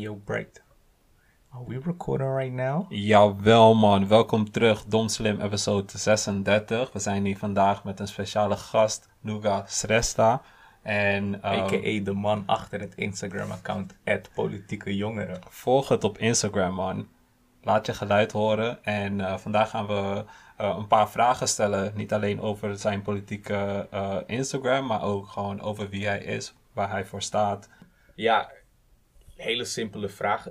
Yo, break. Are we recording right now? Jawel man, welkom terug, Dom Slim episode 36. We zijn hier vandaag met een speciale gast, Nuga Sresta. En um, A.k.a. de man achter het Instagram-account Politieke Jongeren. volg het op Instagram man. Laat je geluid horen. En eh, vandaag gaan we eh, een paar vragen stellen. Niet alleen over zijn politieke eh, Instagram, maar ook gewoon over wie hij is, waar hij voor staat. Ja, hele simpele vraag.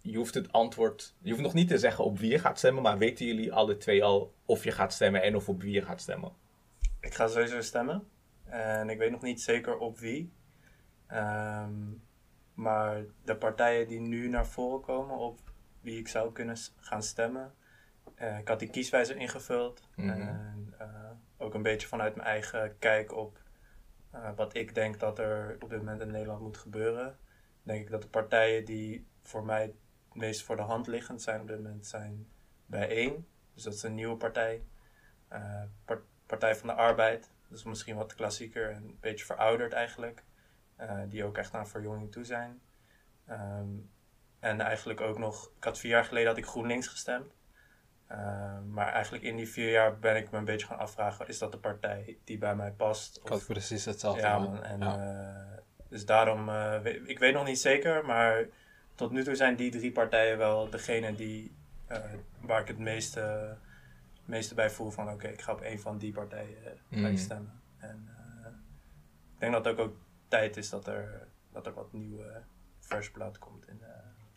Je hoeft het antwoord... Je hoeft nog niet te zeggen op wie je gaat stemmen, maar weten jullie alle twee al of je gaat stemmen en of op wie je gaat stemmen? Ik ga sowieso stemmen. En ik weet nog niet zeker op wie. Ehm, maar de partijen die nu naar voren komen op wie ik zou kunnen gaan stemmen. eh, ik had die kieswijzer ingevuld. Mhm. En eh, ook een beetje vanuit mijn eigen kijk op eh, wat ik denk dat er op dit moment in Nederland moet gebeuren. Denk ik dat de partijen die voor mij het meest voor de hand liggend zijn op dit moment zijn bijeen. Dus dat is een nieuwe partij. Eh, Par- Partij van de Arbeid. Dat is misschien wat klassieker en een beetje verouderd eigenlijk. Eh, die ook echt aan verjonging toe zijn. Ehm, en eigenlijk ook nog, ik had vier jaar geleden had ik GroenLinks gestemd. Ehm, maar eigenlijk in die vier jaar ben ik me een beetje gaan afvragen, is dat de partij die bij mij past? Ik had precies hetzelfde. ja, man. man. En, Ja. eh, dus daarom, eh, ik weet nog niet zeker, maar tot nu toe zijn die drie partijen wel degene die, eh, waar ik het meeste, meeste bij voel van oké, ik ga op een van die partijen Mhm. stemmen. En ik denk dat het ook, ook tijd is dat er, dat er wat nieuwe blood komt in de,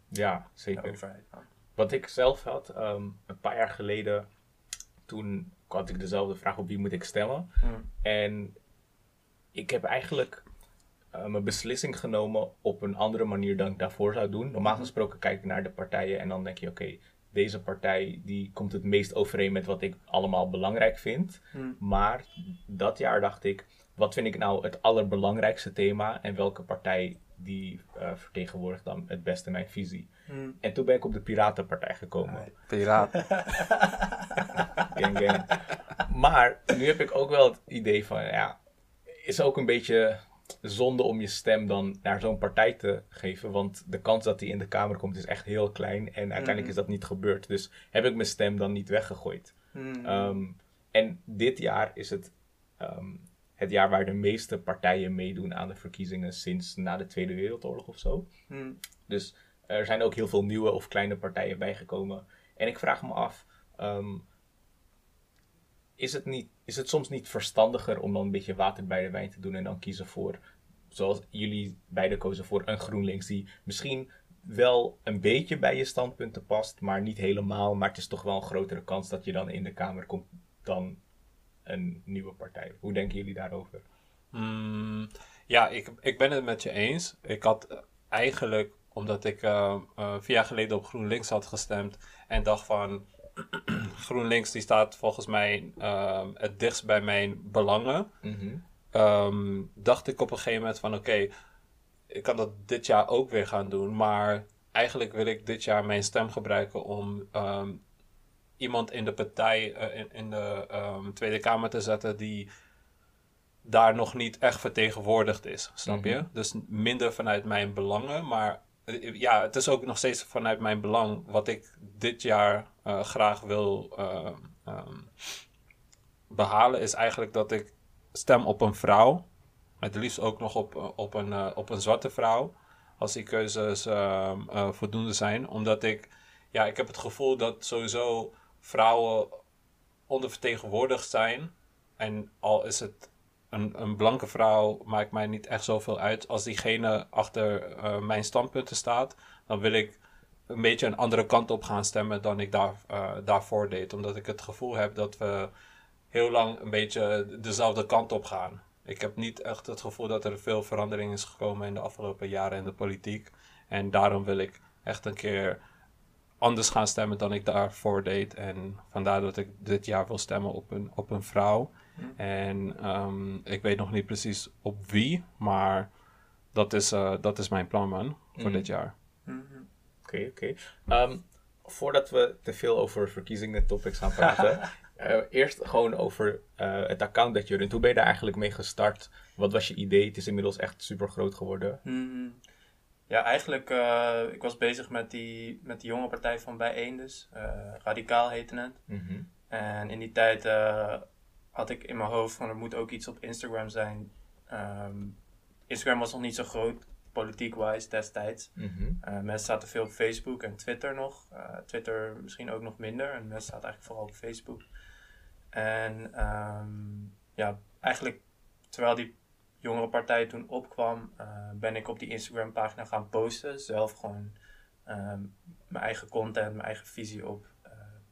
Ja, de zeker. overheid. Wat ik zelf had, ehm, een paar jaar geleden, toen had ik dezelfde vraag op wie moet ik stemmen. Hmm. En ik heb eigenlijk eh, mijn beslissing genomen op een andere manier dan ik daarvoor zou doen. Normaal gesproken kijk ik naar de partijen en dan denk je, oké, deze partij die komt het meest overeen met wat ik allemaal belangrijk vind. Hmm. Maar dat jaar dacht ik, wat vind ik nou het allerbelangrijkste thema en welke partij die eh, vertegenwoordigt dan het beste mijn visie. Hmm. En toen ben ik op de Piratenpartij gekomen. Piraat. Gang, gang. Maar nu heb ik ook wel het idee van, ja, is ook een beetje zonde om je stem dan naar zo'n partij te geven. Want de kans dat die in de Kamer komt is echt heel klein. En uiteindelijk Mhm. is dat niet gebeurd. Dus heb ik mijn stem dan niet weggegooid. Hmm. Ehm, en dit jaar is het ehm, het jaar waar de meeste partijen meedoen aan de verkiezingen sinds na de Tweede Wereldoorlog of zo. Hmm. Dus er zijn ook heel veel nieuwe of kleine partijen bijgekomen. En ik vraag me af, ehm, is, het niet, is het soms niet verstandiger om dan een beetje water bij de wijn te doen en dan kiezen voor, zoals jullie beiden kozen voor een GroenLinks, die misschien wel een beetje bij je standpunten past, maar niet helemaal. Maar het is toch wel een grotere kans dat je dan in de Kamer komt dan een nieuwe partij. Hoe denken jullie daarover? Mm, ja, ik, ik ben het met je eens. Ik had eh, eigenlijk, omdat ik eh, eh, vier jaar geleden op GroenLinks had gestemd en dacht van GroenLinks die staat volgens mij eh, het dichtst bij mijn belangen, ehm, dacht ik op een gegeven moment van oké, ik kan dat dit jaar ook weer gaan doen, maar eigenlijk wil ik dit jaar mijn stem gebruiken om ehm, iemand in de partij, eh, in, in de ehm, Tweede Kamer te zetten die daar nog niet echt vertegenwoordigd is, snap je? Mhm. Dus minder vanuit mijn belangen, maar eh, ja, het is ook nog steeds vanuit mijn belang wat ik dit jaar eh, graag wil eh, ehm, behalen, is eigenlijk dat ik stem op een vrouw. Het liefst ook nog op, eh, op, een, eh, op een zwarte vrouw. Als die keuzes ehm, eh, voldoende zijn. Omdat ik, ja, ik heb het gevoel dat sowieso vrouwen ondervertegenwoordigd zijn. En al is het een, een blanke vrouw, maakt mij niet echt zoveel uit. Als diegene achter mijn standpunten staat, dan wil ik een beetje een andere kant op gaan stemmen dan ik daar, eh, daarvoor deed. Omdat ik het gevoel heb dat we heel lang een beetje dezelfde kant op gaan. Ik heb niet echt het gevoel dat er veel verandering is gekomen in de afgelopen jaren in de politiek. En daarom wil ik echt een keer anders gaan stemmen dan ik daarvoor deed. En vandaar dat ik dit jaar wil stemmen op een, op een vrouw. En ehm, ik weet nog niet precies op wie, maar dat is, eh, dat is mijn plan, man, voor Mm. dit jaar. Mhm. Oké, oké. Ehm, voordat we te veel over verkiezingen topics gaan praten, eh, eerst gewoon over eh, het account dat je runt. Hoe ben je daar eigenlijk mee gestart? Wat was je idee? Het is inmiddels echt super groot geworden. Mhm. Ja, eigenlijk, uh, ik was bezig met die, met die jonge partij van Bijeen dus. Radicaal heette het. Mhm. En in die tijd had ik in mijn hoofd van er moet ook iets op Instagram zijn. Um, Instagram was nog niet zo groot, politiek-wise destijds. Mhm. mensen zaten veel op Facebook en Twitter nog. Twitter misschien ook nog minder. En mensen zaten eigenlijk vooral op Facebook. En um, ja, eigenlijk terwijl die jongere partij toen opkwam, uh, ben ik op die Instagram pagina gaan posten. Zelf gewoon ehm, mijn eigen content, mijn eigen visie op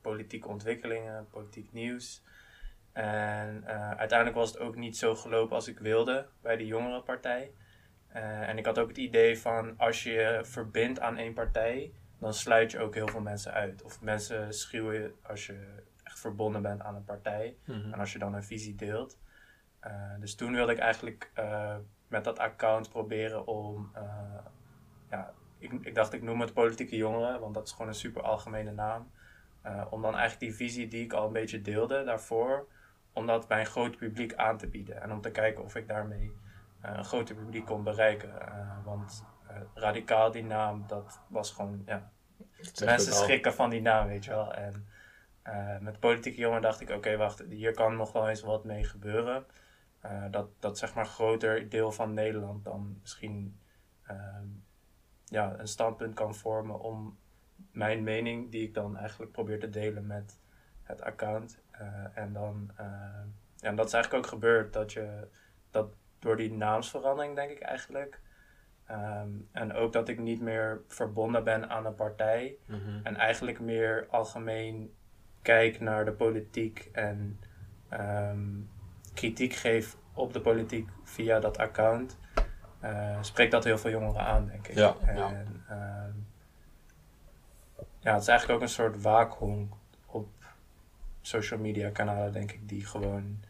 politieke ontwikkelingen, politiek nieuws. En uiteindelijk was het ook niet zo gelopen als ik wilde bij die jongere partij. En ik had ook het idee van als je je verbindt aan één partij, dan sluit je ook heel veel mensen uit. Of mensen schreeuwen als je echt verbonden bent aan een partij. Mhm. En als je dan een visie deelt. Uh, dus toen wilde ik eigenlijk uh, met dat account proberen om, ja, ik, ik, dacht ik noem het politieke jongeren, want dat is gewoon een super algemene naam. om dan eigenlijk die visie die ik al een beetje deelde daarvoor, om dat bij een groot publiek aan te bieden. En om te kijken of ik daarmee een groter publiek kon bereiken. want radicaal die naam, dat was gewoon, ja, mensen schrikken van die naam, weet je wel. En met politieke jongeren dacht ik, oké, wacht, hier kan nog wel eens wat mee gebeuren. Uh, dat, dat zeg maar groter deel van Nederland dan misschien uh, ja, een standpunt kan vormen om mijn mening, die ik dan eigenlijk probeer te delen met het account. Uh, en dan, ja, dat is eigenlijk ook gebeurd, dat je dat door die naamsverandering, denk ik eigenlijk. Um, en ook dat ik niet meer verbonden ben aan een partij. Mm -hmm. En eigenlijk meer algemeen kijk naar de politiek en um, kritiek geef op de politiek via dat account, uh, spreekt dat heel veel jongeren aan, denk ik. Ja, en, ja. Uh, ja, het is eigenlijk ook een soort waakhond op social media kanalen, denk ik, die gewoon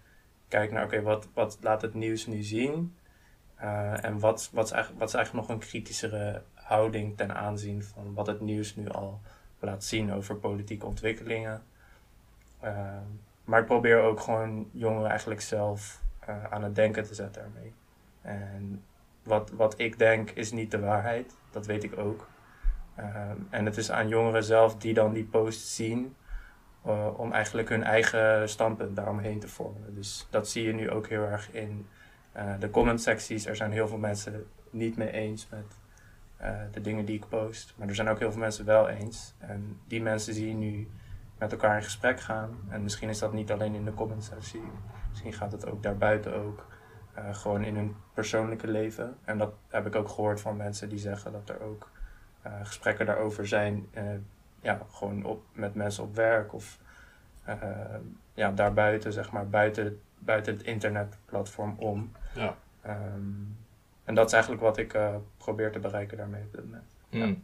kijken naar, oké, wat, wat laat het nieuws nu zien? Uh, en wat, wat, is eigenlijk, wat is eigenlijk nog een kritischere houding ten aanzien van wat het nieuws nu al laat zien over politieke ontwikkelingen? Uh, maar ik probeer ook gewoon jongeren eigenlijk zelf uh, aan het denken te zetten daarmee. En wat, wat ik denk is niet de waarheid, dat weet ik ook. En het is aan jongeren zelf die dan die post zien, uh, om eigenlijk hun eigen standpunt daaromheen te vormen. Dus dat zie je nu ook heel erg in de comment secties. Er zijn heel veel mensen niet mee eens met de dingen die ik post. Maar er zijn ook heel veel mensen wel eens. En die mensen zie je nu met elkaar in gesprek gaan. En misschien is dat niet alleen in de comment sectie. Misschien gaat het ook daarbuiten ook. Gewoon in hun persoonlijke leven. En dat heb ik ook gehoord van mensen die zeggen dat er ook gesprekken daarover zijn. Uh, ja, gewoon op, met mensen op werk of ja, daarbuiten, zeg maar, buiten, buiten het internetplatform om. Ja. Um, en dat is eigenlijk wat ik probeer te bereiken daarmee op dit moment. Mm. Ja.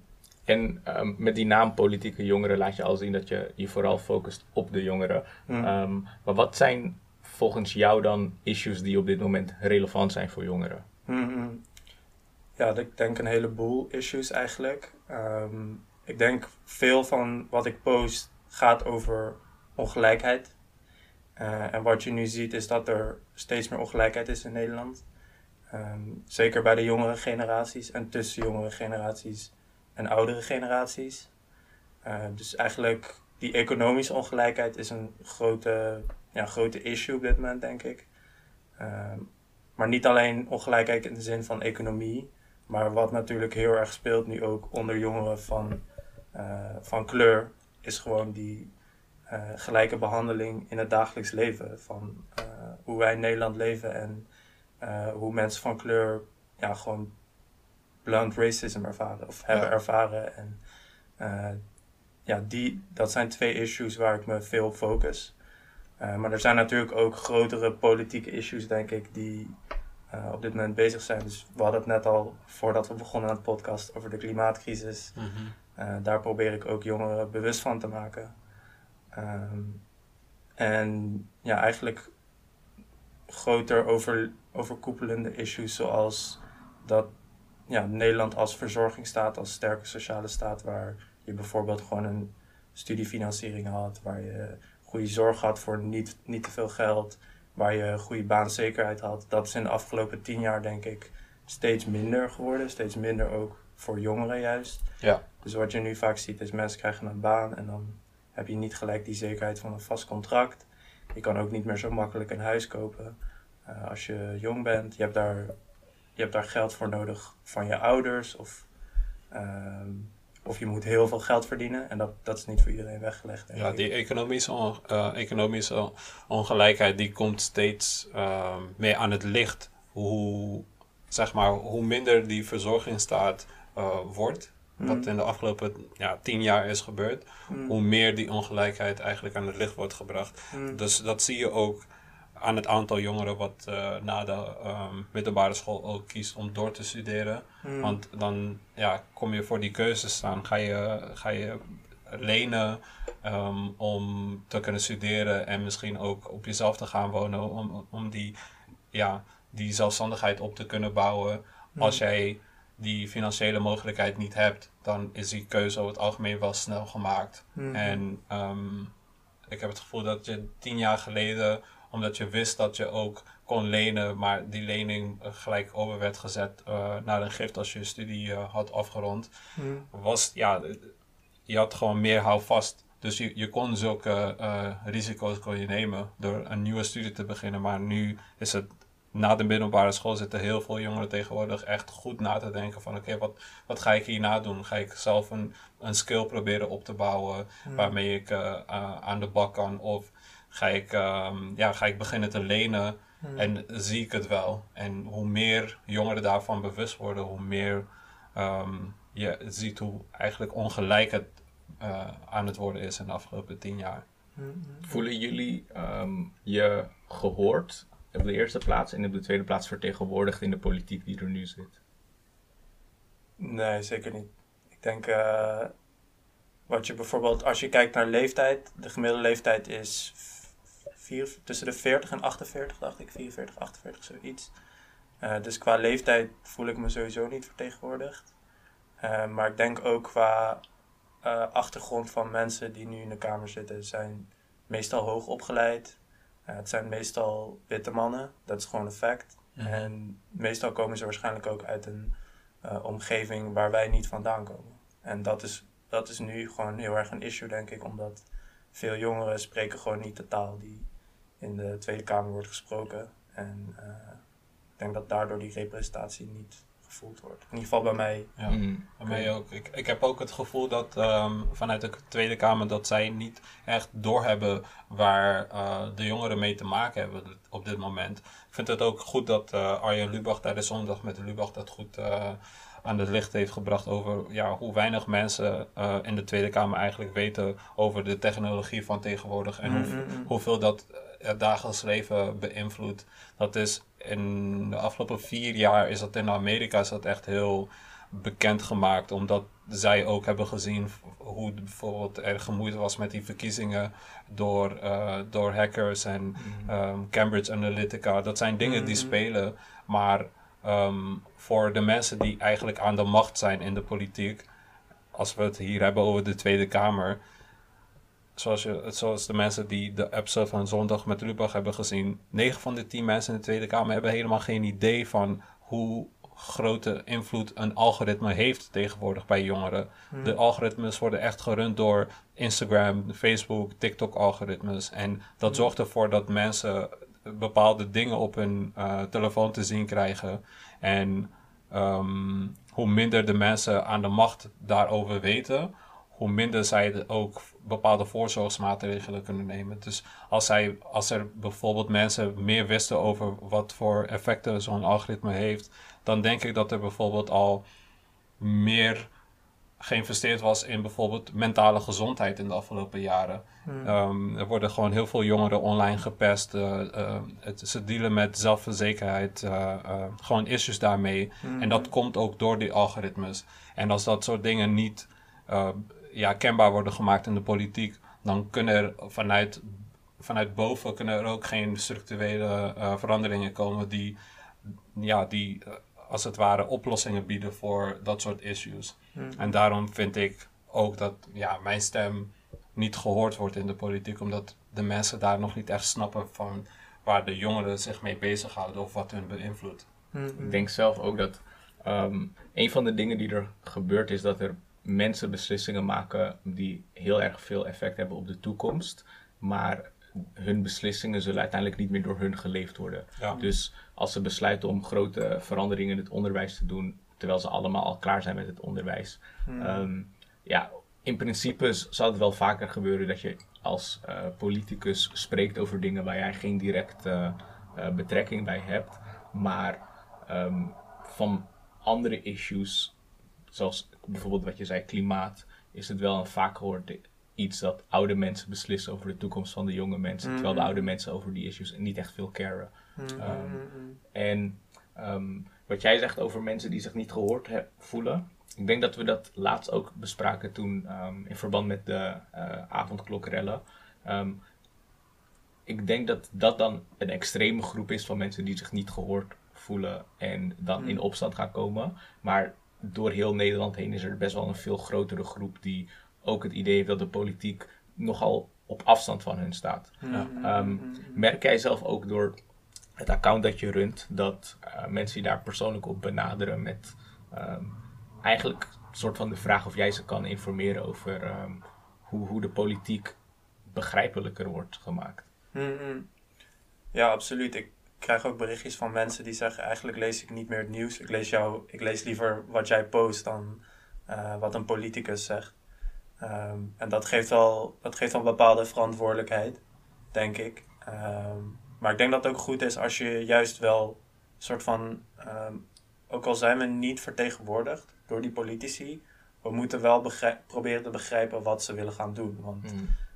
En um, met die naam politieke jongeren laat je al zien dat je je vooral focust op de jongeren. Mm. Um, maar wat zijn volgens jou dan issues die op dit moment relevant zijn voor jongeren? Mm -hmm. Ja, ik denk een heleboel issues eigenlijk. Um, ik denk veel van wat ik post gaat over ongelijkheid. Uh, en wat je nu ziet is dat er steeds meer ongelijkheid is in Nederland. Um, zeker bij de jongere generaties en tussen jongere generaties en oudere generaties. Uh, dus eigenlijk die economische ongelijkheid is een grote, ja, grote issue op dit moment, denk ik. Uh, maar niet alleen ongelijkheid in de zin van economie, maar wat natuurlijk heel erg speelt nu ook onder jongeren van, van kleur, is gewoon die uh, gelijke behandeling in het dagelijks leven. Van hoe wij in Nederland leven en hoe mensen van kleur ja, gewoon blunt racism ervaren of hebben Ja. ervaren. En ja, die, dat zijn twee issues waar ik me veel op focus. Uh, maar er zijn natuurlijk ook grotere politieke issues, denk ik, die uh, op dit moment bezig zijn. Dus we hadden het net al, voordat we begonnen aan het podcast, over de klimaatcrisis. Mhm. Daar probeer ik ook jongeren bewust van te maken. Um, en ja, eigenlijk groter over, overkoepelende issues zoals dat ja, Nederland als verzorgingsstaat, als sterke sociale staat, waar je bijvoorbeeld gewoon een studiefinanciering had, waar je goede zorg had voor niet, niet te veel geld, waar je goede baanzekerheid had. Dat is in de afgelopen tien jaar denk ik steeds minder geworden, steeds minder ook voor jongeren juist. Ja. Dus wat je nu vaak ziet is mensen krijgen een baan en dan heb je niet gelijk die zekerheid van een vast contract. Je kan ook niet meer zo makkelijk een huis kopen uh, als je jong bent. Je hebt daar, je hebt daar geld voor nodig van je ouders of, uh, of je moet heel veel geld verdienen en dat, dat is niet voor iedereen weggelegd. Ja, die economische, on, uh, economische ongelijkheid die komt steeds ehm, meer aan het licht. Hoe, zeg maar, hoe minder die verzorgingsstaat uh, wordt wat Mm. in de afgelopen ja, tien jaar is gebeurd, Mm. hoe meer die ongelijkheid eigenlijk aan het licht wordt gebracht. Mm. Dus dat zie je ook aan het aantal jongeren wat eh, na de ehm, middelbare school ook kiest om door te studeren. Want dan ja, kom je voor die keuzes staan. Ga je, ga je lenen ehm, om te kunnen studeren en misschien ook op jezelf te gaan wonen om, om die, ja, die zelfstandigheid op te kunnen bouwen. Als jij die financiële mogelijkheid niet hebt, dan is die keuze over het algemeen wel snel gemaakt. Mm. En ehm, ik heb het gevoel dat je tien jaar geleden, omdat je wist dat je ook kon lenen, maar die lening eh, gelijk over werd gezet eh, naar een gift als je studie eh, had afgerond, Mm. was ja, je had gewoon meer houvast. Dus je, je kon zulke risico's kon je nemen door een nieuwe studie te beginnen. Maar nu is het na de middelbare school zitten heel veel jongeren tegenwoordig echt goed na te denken van oké, wat, wat ga ik hierna doen? Ga ik zelf een, een skill proberen op te bouwen Mm. waarmee ik eh, eh, aan de bak kan? Of ga ik, ehm, ja, ga ik beginnen te lenen Mm. en zie ik het wel? En hoe meer jongeren daarvan bewust worden, hoe meer ehm, je ziet hoe eigenlijk ongelijk het eh, aan het worden is in de afgelopen tien jaar. Mm. Voelen jullie ehm, je gehoord op de eerste plaats en op de tweede plaats vertegenwoordigd in de politiek die er nu zit? Nee, zeker niet. Ik denk, eh, wat je bijvoorbeeld, als je kijkt naar leeftijd, de gemiddelde leeftijd is tussen de 40 en 48, dacht ik, 44, 48, zoiets. Eh, dus qua leeftijd voel ik me sowieso niet vertegenwoordigd. Eh, maar ik denk ook qua achtergrond van mensen die nu in de Kamer zitten, zijn meestal hoog opgeleid. Eh, het zijn meestal witte mannen, dat is gewoon een fact. En meestal komen ze waarschijnlijk ook uit een eh, omgeving waar wij niet vandaan komen. En dat is, dat is nu gewoon heel erg een issue, denk ik, omdat veel jongeren spreken gewoon niet de taal die in de Tweede Kamer wordt gesproken. En eh, ik denk dat daardoor die representatie niet gevoeld wordt. In ieder geval bij mij. Ja. Mm. Bij mij ook. Ik, ik heb ook het gevoel dat ehm, vanuit de Tweede Kamer dat zij niet echt doorhebben waar eh, de jongeren mee te maken hebben op dit moment. Ik vind het ook goed dat eh, Arjen Lubach tijdens zondag met Lubach dat goed eh, aan het licht heeft gebracht over ja, hoe weinig mensen eh, in de Tweede Kamer eigenlijk weten over de technologie van tegenwoordig en hoe, Mm, mm, mm. hoeveel dat het dagelijks leven beïnvloedt. Dat is in de afgelopen vier jaar is dat in Amerika is dat echt heel bekend gemaakt, omdat zij ook hebben gezien hoe bijvoorbeeld er gemoeid was met die verkiezingen door, eh, door hackers en ehm, Cambridge Analytica. Dat zijn dingen die Mhm. spelen, maar ehm, voor de mensen die eigenlijk aan de macht zijn in de politiek, als we het hier hebben over de Tweede Kamer, zoals, je, zoals de mensen die de episode van zondag met Lubach hebben gezien, 9 van de 10 mensen in de Tweede Kamer hebben helemaal geen idee van hoe grote invloed een algoritme heeft tegenwoordig bij jongeren. Hmm. De algoritmes worden echt gerund door Instagram, Facebook, TikTok-algoritmes. En dat Hmm. zorgt ervoor dat mensen bepaalde dingen op hun eh, telefoon te zien krijgen. En ehm, hoe minder de mensen aan de macht daarover weten, hoe minder zij de- ook bepaalde voorzorgsmaatregelen kunnen nemen. Dus als, zij, als er bijvoorbeeld mensen meer wisten over wat voor effecten zo'n algoritme heeft, dan denk ik dat er bijvoorbeeld al meer geïnvesteerd was in bijvoorbeeld mentale gezondheid in de afgelopen jaren. Hmm. Ehm, er worden gewoon heel veel jongeren online gepest. eh, eh, het, ze dealen met zelfverzekerheid, eh, gewoon issues daarmee. Hmm. En dat komt ook door die algoritmes. En als dat soort dingen niet ja, kenbaar worden gemaakt in de politiek, dan kunnen er vanuit, vanuit boven kunnen er ook geen structurele eh, veranderingen komen die, ja, die eh, als het ware oplossingen bieden voor dat soort issues. Hmm. En daarom vind ik ook dat ja, mijn stem niet gehoord wordt in de politiek, omdat de mensen daar nog niet echt snappen van waar de jongeren zich mee bezighouden of wat hun beïnvloedt. Hmm. Ik denk zelf ook dat ehm, een van de dingen die er gebeurt is dat er mensen beslissingen maken die heel erg veel effect hebben op de toekomst. Maar hun beslissingen zullen uiteindelijk niet meer door hun geleefd worden. Ja. Dus als ze besluiten om grote veranderingen in het onderwijs te doen, terwijl ze allemaal al klaar zijn met het onderwijs. Hmm. Ehm, ja, in principe z- zal het wel vaker gebeuren dat je als eh, politicus spreekt over dingen waar jij geen directe eh, betrekking bij hebt. Maar ehm, van andere issues, zoals bijvoorbeeld wat je zei, klimaat, is het wel een vaak gehoord iets dat oude mensen beslissen over de toekomst van de jonge mensen. Terwijl de Mhm. oude mensen over die issues niet echt veel caren. Hmm, ehm, hmm. En ehm, wat jij zegt over mensen die zich niet gehoord he- voelen. Ik denk dat we dat laatst ook bespraken toen ehm, in verband met de eh avondklokrellen. Ik denk dat dat dan een extreme groep is van mensen die zich niet gehoord voelen en dan in opstand gaan komen. Maar door heel Nederland heen is er best wel een veel grotere groep die ook het idee heeft dat de politiek nogal op afstand van hun staat. Hmm, Ja. hmm, Ehm, hmm, hmm. Merk jij zelf ook door het account dat je runt, dat eh, mensen je daar persoonlijk op benaderen met ehm, eigenlijk een soort van de vraag of jij ze kan informeren over ehm, hoe, hoe de politiek begrijpelijker wordt gemaakt? Mm, mm. Ja, absoluut. Ik krijg ook berichtjes van mensen die zeggen: eigenlijk lees ik niet meer het nieuws. Ik lees, jou, ik lees liever wat jij post dan eh, wat een politicus zegt. Ehm, en dat geeft, wel, dat geeft een bepaalde verantwoordelijkheid, denk ik. Ehm, maar ik denk dat het ook goed is als je juist wel een soort van. ehm, ook al zijn we niet vertegenwoordigd door die politici, we moeten wel proberen te begrijpen wat ze willen gaan doen. Want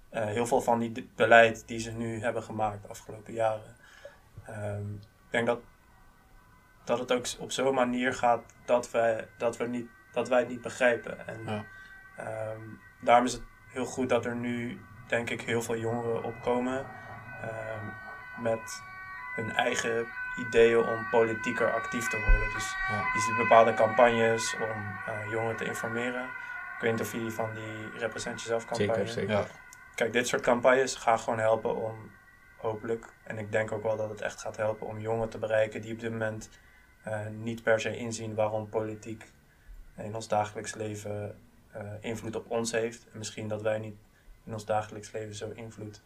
eh, heel veel van die beleid die ze nu hebben gemaakt de afgelopen jaren. Ehm, ik denk dat, dat het ook op zo'n manier gaat dat wij, dat, we niet, dat wij het niet begrijpen. En Ja. ehm, daarom is het heel goed dat er nu, denk ik, heel veel jongeren opkomen ehm, met hun eigen ideeën om politieker actief te worden. Dus Ja. je ziet bepaalde campagnes om eh, jongeren te informeren. Ik weet niet of van die Represent Jezelf campagne... Zeker, zeker. Ja. Kijk, dit soort campagnes gaan gewoon helpen om, hopelijk, en ik denk ook wel dat het echt gaat helpen om jongeren te bereiken die op dit moment eh, niet per se inzien waarom politiek in ons dagelijks leven eh, invloed op ons heeft. En misschien dat wij niet in ons dagelijks leven zo invloed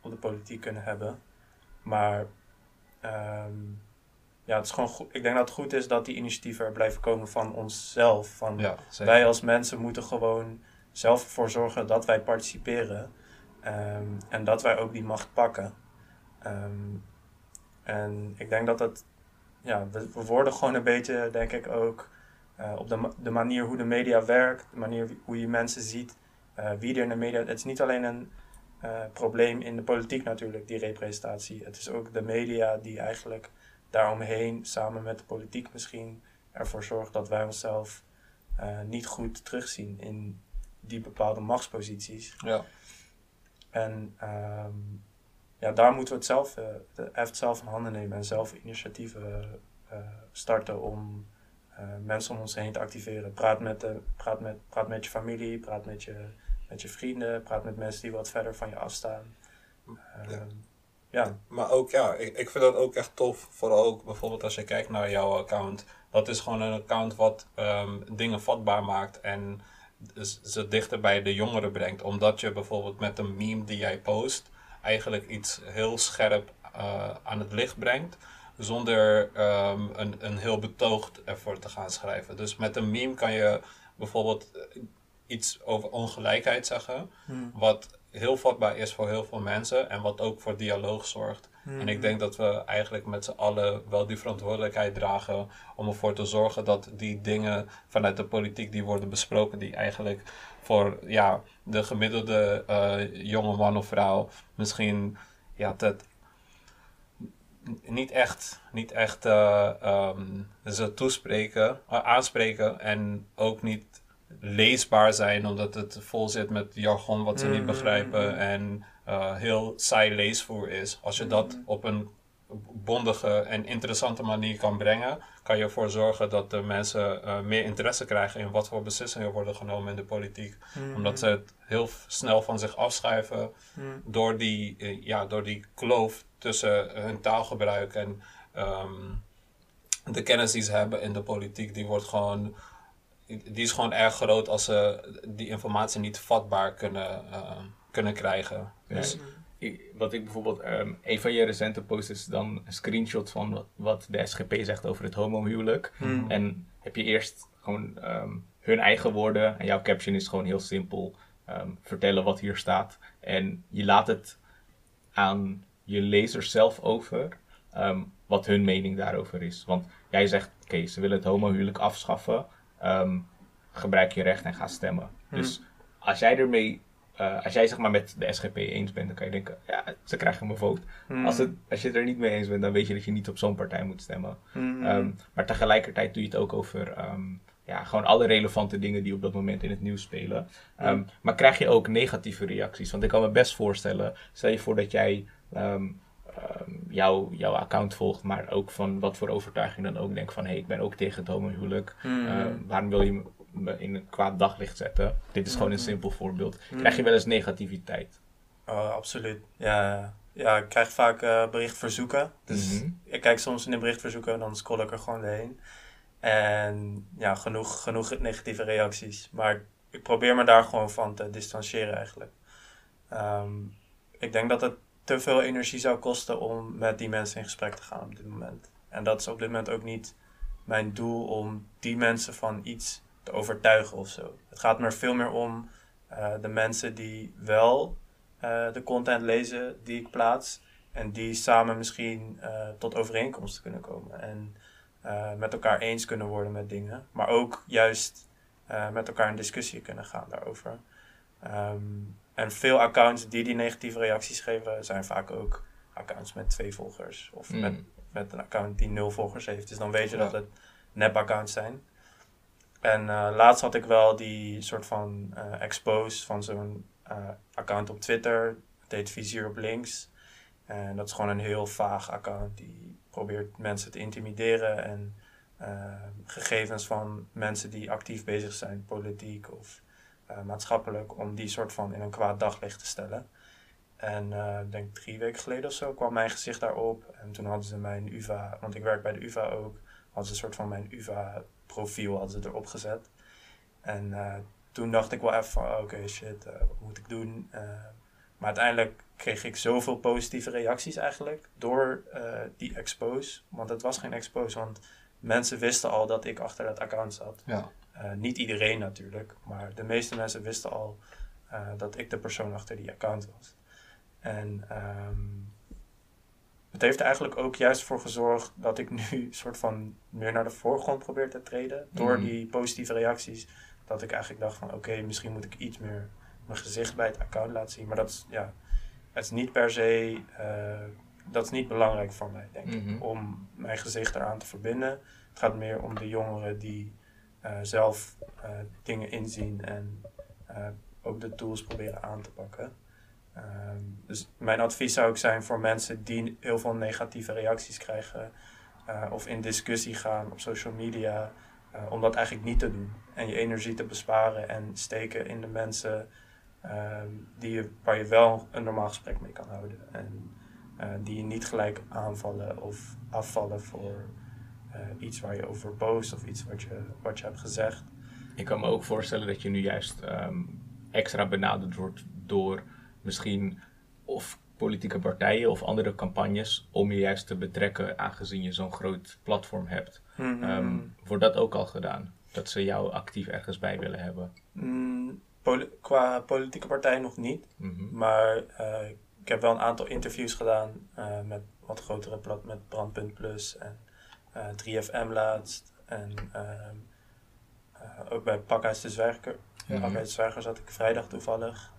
op de politiek kunnen hebben. Maar ehm, ja, het is gewoon goed. Ik denk dat het goed is dat die initiatieven er blijven komen van onszelf. Van Ja, wij als mensen moeten gewoon zelf ervoor zorgen dat wij participeren. ehm, en dat wij ook die macht pakken. Ehm, en ik denk dat het, ja, we, we worden gewoon een beetje, denk ik ook, eh, op de, ma- de manier hoe de media werkt, de manier hoe je mensen ziet, eh, wie er in de media. Het is niet alleen een eh, probleem in de politiek natuurlijk, die representatie. Het is ook de media die eigenlijk daaromheen, samen met de politiek misschien, ervoor zorgt dat wij onszelf niet goed terugzien in die bepaalde machtsposities. Ja. En ehm, ja, daar moeten we het zelf, eh, echt zelf in handen nemen en zelf initiatieven eh, starten om eh, mensen om ons heen te activeren. Praat met, de, praat, met, praat met je familie, praat met je, met je vrienden, praat met mensen die wat verder van je afstaan. Ja. Ehm, ja. Maar ook, ja, ik, ik vind dat ook echt tof. Vooral ook bijvoorbeeld als je kijkt naar jouw account. Dat is gewoon een account wat ehm, dingen vatbaar maakt en ze dichter bij de jongeren brengt. Omdat je bijvoorbeeld met een meme die jij post eigenlijk iets heel scherp eh, aan het licht brengt. Zonder ehm, een, een heel betoogd ervoor te gaan schrijven. Dus met een meme kan je bijvoorbeeld eh, iets over ongelijkheid zeggen. Wat heel vatbaar is voor heel veel mensen en wat ook voor dialoog zorgt. En ik denk dat we eigenlijk met z'n allen wel die verantwoordelijkheid dragen om ervoor te zorgen dat die dingen vanuit de politiek die worden besproken, die eigenlijk voor ja, de gemiddelde eh, jonge man of vrouw misschien ja, dat niet echt, niet echt eh, ehm, ze toespreken, eh, aanspreken en ook niet leesbaar zijn omdat het vol zit met jargon wat ze niet Mhm, begrijpen en heel saai leesvoer is. Als je dat Mhm. op een bondige en interessante manier kan brengen, kan je ervoor zorgen dat de mensen eh, meer interesse krijgen in wat voor beslissingen worden genomen in de politiek. Mhm. Omdat ze het heel snel van zich afschuiven Mhm. door die, eh, ja, door die kloof tussen hun taalgebruik en, ehm, de kennis die ze hebben in de politiek, die wordt gewoon, die is gewoon erg groot als ze die informatie niet vatbaar kunnen, eh, kunnen krijgen. Dus, Ik- wat ik bijvoorbeeld, ehm, een van je recente posts is dan een screenshot van wat, wat de SGP zegt over het homohuwelijk. Hmm. En heb je eerst gewoon ehm, hun eigen woorden en jouw caption is gewoon heel simpel. ehm, vertellen wat hier staat. En je laat het aan je lezers zelf over wat hun mening daarover is. Want jij zegt, oké, ze willen het homohuwelijk afschaffen. gebruik je recht en ga stemmen. Dus als jij ermee, eh, als jij zeg maar met de SGP eens bent, dan kan je denken, ja, ze krijgen mijn vote. Hmm. Als, het, als je het er niet mee eens bent, dan weet je dat je niet op zo'n partij moet stemmen. Hmm. Ehm, maar tegelijkertijd doe je het ook over ehm, ja, gewoon alle relevante dingen die op dat moment in het nieuws spelen. Ehm, Maar krijg je ook negatieve reacties? Want ik kan me best voorstellen, stel je voor dat jij jouw, jouw account volgt, maar ook van wat voor overtuiging dan ook denkt van hé, hey, ik ben ook tegen het homohuwelijk. Hmm. Waarom wil je in een kwaad daglicht zetten? Dit is gewoon een Mhm. simpel voorbeeld. Krijg je wel eens negativiteit? Oh, absoluut. Ja, ja. ik krijg vaak eh, berichtverzoeken. Dus Mhm. ik kijk soms in de berichtverzoeken en dan scroll ik er gewoon doorheen. En ja, genoeg, genoeg negatieve reacties. Maar ik probeer me daar gewoon van te distancieren eigenlijk. Ehm, ik denk dat het te veel energie zou kosten om met die mensen in gesprek te gaan op dit moment. En dat is op dit moment ook niet mijn doel om die mensen van iets te overtuigen of zo. Het gaat me er veel meer om eh, de mensen die wel eh, de content lezen die ik plaats. En die samen misschien eh, tot overeenkomsten kunnen komen. En met elkaar eens kunnen worden met dingen. Maar ook juist met elkaar in discussie kunnen gaan daarover. Ehm, en veel accounts die die negatieve reacties geven, zijn vaak ook accounts met twee volgers. Of Mm. met, met een account die nul volgers heeft. Dus dan weet je Ja. dat het nep-accounts zijn. En eh, laatst had ik wel die soort van eh, expose van zo'n eh, account op Twitter. Het heet Vizier op links. En dat is gewoon een heel vaag account die probeert mensen te intimideren en gegevens van mensen die actief bezig zijn, politiek of maatschappelijk, om die soort van in een kwaad daglicht te stellen. En ik denk drie weken geleden of zo kwam mijn gezicht daarop. En toen hadden ze mijn UvA, want ik werk bij de UvA ook, hadden ze een soort van mijn UvA-profiel hadden ze erop gezet. En eh, toen dacht ik wel even van, oké shit, eh, wat moet ik doen? Eh, maar uiteindelijk kreeg ik zoveel positieve reacties eigenlijk door die expose. Want het was geen expose, want mensen wisten al dat ik achter dat account zat. ja. Niet iedereen natuurlijk, maar de meeste mensen wisten al dat ik de persoon achter die account was. En ehm, het heeft er eigenlijk ook juist voor gezorgd dat ik nu soort van meer naar de voorgrond probeer te treden. Door Mhm. die positieve reacties. Dat ik eigenlijk dacht van oké, misschien moet ik iets meer mijn gezicht bij het account laten zien. Maar dat is, ja, het is niet per se, eh, dat is niet belangrijk voor mij denk Mhm. ik. Om mijn gezicht eraan te verbinden. Het gaat meer om de jongeren die eh, zelf eh, dingen inzien en ook de tools proberen aan te pakken. Ehm, dus mijn advies zou ook zijn voor mensen die heel veel negatieve reacties krijgen eh, of in discussie gaan op social media, eh, om dat eigenlijk niet te doen. En je energie te besparen en steken in de mensen ehm, die je, waar je wel een normaal gesprek mee kan houden. En eh, die je niet gelijk aanvallen of afvallen voor iets waar je over boos of iets wat je, wat je hebt gezegd. Ik kan me ook voorstellen dat je nu juist ehm, extra benaderd wordt door misschien of politieke partijen of andere campagnes om je juist te betrekken aangezien je zo'n groot platform hebt. Ehm, wordt dat ook al gedaan? Dat ze jou actief ergens bij willen hebben? Mm, poli- qua politieke partij nog niet. Mhm. Maar eh, ik heb wel een aantal interviews gedaan eh, met wat grotere plat met Brandpunt Plus en eh 3FM laatst. En ehm, eh, ook bij Pakhuis de Zwerger. Mhm. Pakhuis de Zwerger zat ik vrijdag toevallig.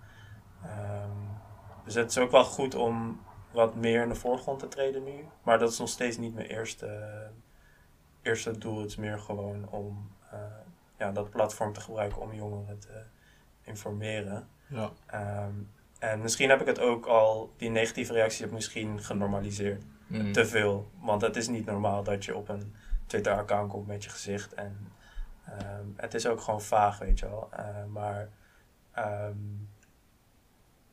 Ehm, dus het is ook wel goed om wat meer in de voorgrond te treden nu. Maar dat is nog steeds niet mijn eerste, eerste doel. Het is meer gewoon om eh, ja, dat platform te gebruiken om jongeren te informeren. Ja. Ehm, en misschien heb ik het ook al, die negatieve reacties heb ik misschien genormaliseerd. Mhm. Te veel. Want het is niet normaal dat je op een Twitter-account komt met je gezicht. En ehm, het is ook gewoon vaag, weet je wel. Eh, maar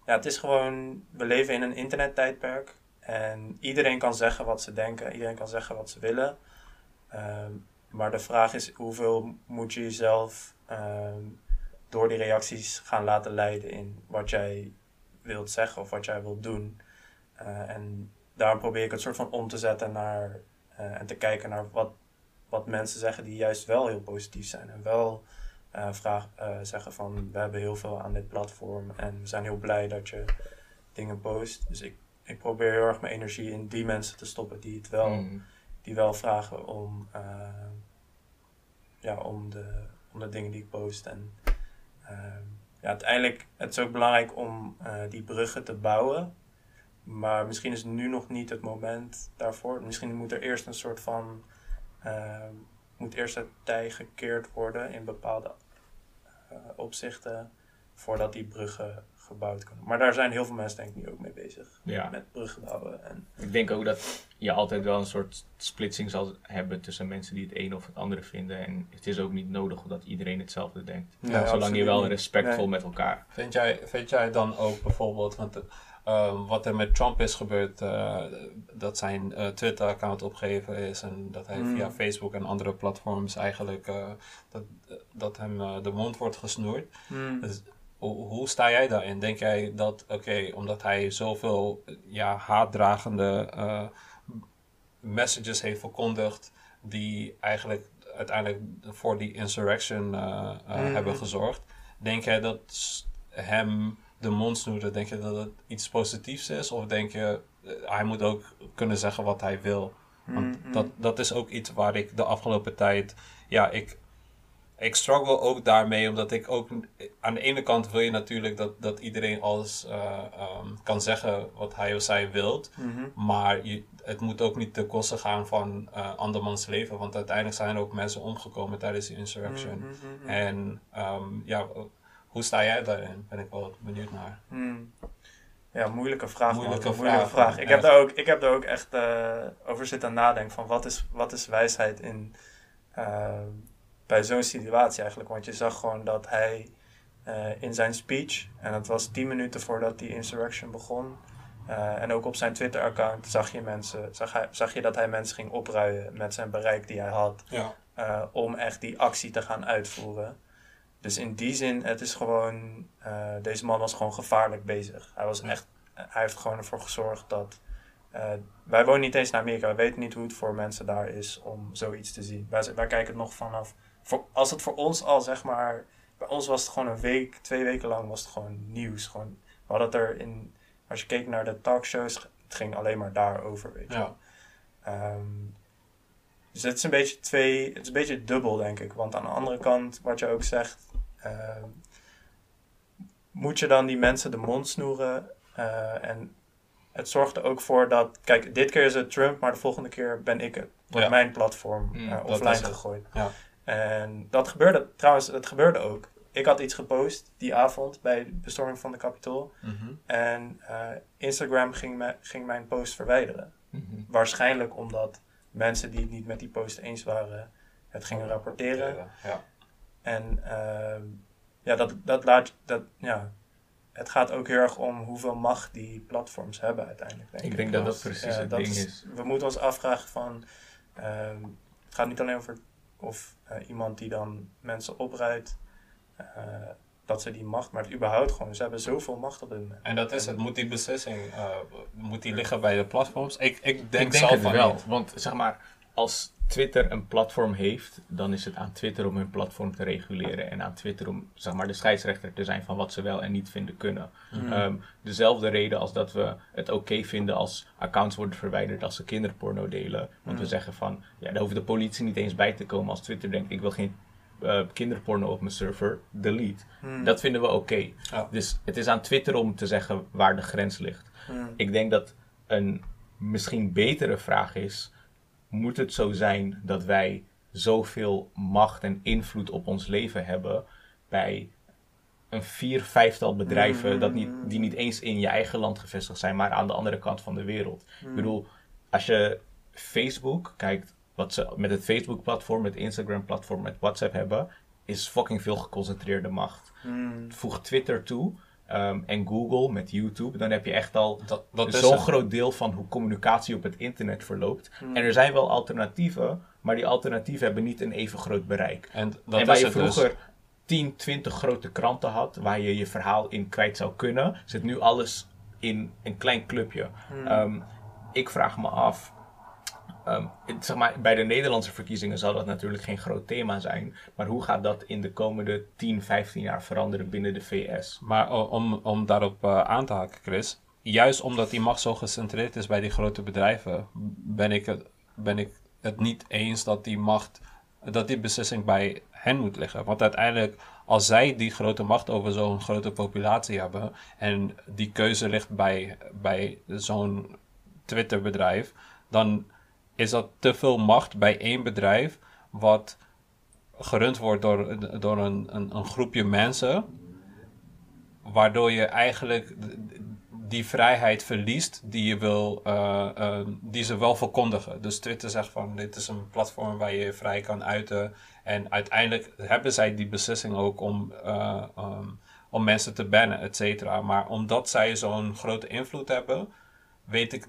ja, het is gewoon, we leven in een internettijdperk. En iedereen kan zeggen wat ze denken, iedereen kan zeggen wat ze willen. Ehm, maar de vraag is hoeveel moet je jezelf ehm, door die reacties gaan laten leiden in wat jij wilt zeggen of wat jij wilt doen. Eh, en daarom probeer ik het soort van om te zetten naar eh, en te kijken naar wat, wat mensen zeggen die juist wel heel positief zijn. En wel eh, vraag, zeggen van we hebben heel veel aan dit platform en we zijn heel blij dat je dingen post. Dus ik, ik probeer heel erg mijn energie in die mensen te stoppen die het wel, Mm. die wel vragen om, ja, om, de, om de dingen die ik post. En ja, uiteindelijk het is ook belangrijk om eh, die bruggen te bouwen. Maar misschien is nu nog niet het moment daarvoor. Misschien moet er eerst een soort van. Moet eerst het tij gekeerd worden in bepaalde eh, opzichten. voordat die bruggen gebouwd kunnen. Maar daar zijn heel veel mensen, denk ik, nu ook mee bezig. Ja. Met bruggen bouwen. En, Ik denk ook dat je altijd wel een soort splitsing zal hebben tussen mensen die het een of het andere vinden. En het is ook niet nodig dat iedereen hetzelfde denkt. Nee, Zolang je wel respectvol Nee. met elkaar. Vind jij, vind jij dan ook bijvoorbeeld, want eh, wat er met Trump is gebeurd, eh, dat zijn eh, Twitter-account opgegeven is en dat hij Mm. via Facebook en andere platforms eigenlijk eh, dat, dat hem de mond wordt gesnoerd. Dus, hoe, hoe sta jij daarin? Denk jij dat, oké, omdat hij zoveel ja, haatdragende messages heeft verkondigd, die eigenlijk uiteindelijk voor die insurrection Mhm. hebben gezorgd, denk jij dat hem de mond snoeren, denk je dat het iets positiefs is? Of denk je, eh, hij moet ook kunnen zeggen wat hij wil? Want Mhm. dat, dat is ook iets waar ik de afgelopen tijd, ja, ik, ik struggle ook daarmee, omdat ik ook, aan de ene kant wil je natuurlijk dat, dat iedereen alles eh, ehm, kan zeggen wat hij of zij wilt, Mhm. maar je, het moet ook niet ten koste gaan van eh andermans leven, want uiteindelijk zijn er ook mensen omgekomen tijdens die insurrection. Mhm, mhm. En ehm, ja, hoe sta jij daarin? Ben ik wel benieuwd naar. Hmm. Ja, moeilijke vraag. Moeilijke moeilijke vraag. Ik, echt. heb daar ook, ik heb daar ook echt eh, over zitten nadenken van wat is, wat is wijsheid in, eh, bij zo'n situatie eigenlijk. Want je zag gewoon dat hij eh, in zijn speech, en dat was tien minuten voordat die insurrection begon, en ook op zijn Twitter-account zag je, mensen, zag, hij, zag je dat hij mensen ging opruien met zijn bereik die hij had Ja. om echt die actie te gaan uitvoeren. Dus in die zin, het is gewoon, eh, deze man was gewoon gevaarlijk bezig. Hij was echt, hij heeft gewoon ervoor gezorgd dat, eh, wij wonen niet eens in Amerika, we weten niet hoe het voor mensen daar is om zoiets te zien. Wij, wij kijken het nog vanaf, voor, als het voor ons al zeg maar, bij ons was het gewoon een week, twee weken lang was het gewoon nieuws. Gewoon, we hadden het er in, als je keek naar de talkshows, het ging alleen maar daarover, weet je Ja. Ehm, dus het is een beetje twee, het is een beetje dubbel, denk ik. Want aan de andere kant, wat je ook zegt, ehm, moet je dan die mensen de mond snoeren. eh, en het zorgt er ook voor dat, kijk, dit keer is het Trump, maar de volgende keer ben ik het. Ja. mijn platform Mm, eh, offline gegooid. Ja. En dat gebeurde, trouwens, dat gebeurde ook. Ik had iets gepost die avond bij de bestorming van de Capitool. Mhm. En eh, Instagram ging, me, ging mijn post verwijderen. Mhm. Waarschijnlijk omdat mensen die het niet met die post eens waren, het gingen rapporteren. Ja. En ehm, ja, dat, dat laat, dat, ja, het gaat ook heel erg om hoeveel macht die platforms hebben uiteindelijk. Denk ik, Ik denk dat dat precies Ja, het dat ding is- is. We moeten ons afvragen van, ehm, het gaat niet alleen over of eh, iemand die dan mensen opruidt, eh, dat ze die macht, maar het überhaupt gewoon, ze hebben zoveel macht op moment. En dat is het. Moet die beslissing eh, moet die liggen bij de platforms? Ik, ik denk, ik denk zelf van wel. niet. Want zeg maar, als Twitter een platform heeft, dan is het aan Twitter om hun platform te reguleren. En aan Twitter om zeg maar, de scheidsrechter te zijn van wat ze wel en niet vinden kunnen. Hmm. Ehm, dezelfde reden als dat we het oké vinden als accounts worden verwijderd als ze kinderporno delen. Want we Mm. zeggen van, ja, daar hoeft de politie niet eens bij te komen als Twitter denkt, ik wil geen eh, kinderporno op mijn server, delete. Hmm. Dat vinden we oké. Ja. Dus het is aan Twitter om te zeggen waar de grens ligt. Hmm. Ik denk dat een misschien betere vraag is: moet het zo zijn dat wij zoveel macht en invloed op ons leven hebben bij een vier, vijftal bedrijven dat niet, die niet eens in je eigen land gevestigd zijn, maar aan de andere kant van de wereld? Ik bedoel, als je Facebook kijkt, wat ze met het Facebook-platform, met het Instagram-platform, met WhatsApp hebben, is fucking veel geconcentreerde macht Hmm. voeg Twitter toe. ehm, en Google met YouTube, dan heb je echt al Dat, dat is zo'n groot deel van hoe communicatie op het internet verloopt. En er zijn wel alternatieven, maar die alternatieven hebben niet een even groot bereik. En dat en waar is je dus. vroeger 10, 20 grote kranten had, waar je je verhaal in kwijt zou kunnen, zit nu alles in een klein clubje. Ehm, ik vraag me af, ehm, het- zeg maar, bij de Nederlandse verkiezingen zal dat natuurlijk geen groot thema zijn, maar hoe gaat dat in de komende 10, 15 jaar veranderen binnen de VS? Maar om, om daarop eh, aan te haken, Chris. Juist omdat die macht zo gecentreerd is bij die grote bedrijven, ben ik het, ben ik het niet eens dat die macht, dat die beslissing bij hen moet liggen. Want uiteindelijk, als zij die grote macht over zo'n grote populatie hebben en die keuze ligt bij, bij zo'n Twitter-bedrijf, dan is dat te veel macht bij één bedrijf wat gerund wordt door, door een, een, een groepje mensen waardoor je eigenlijk die vrijheid verliest die je wil, eh, eh, die ze wel verkondigen. Dus Twitter zegt van dit is een platform waar je vrij kan uiten. En uiteindelijk hebben zij die beslissing ook om, eh, om mensen te bannen, et cetera. Maar omdat zij zo'n grote invloed hebben, weet ik,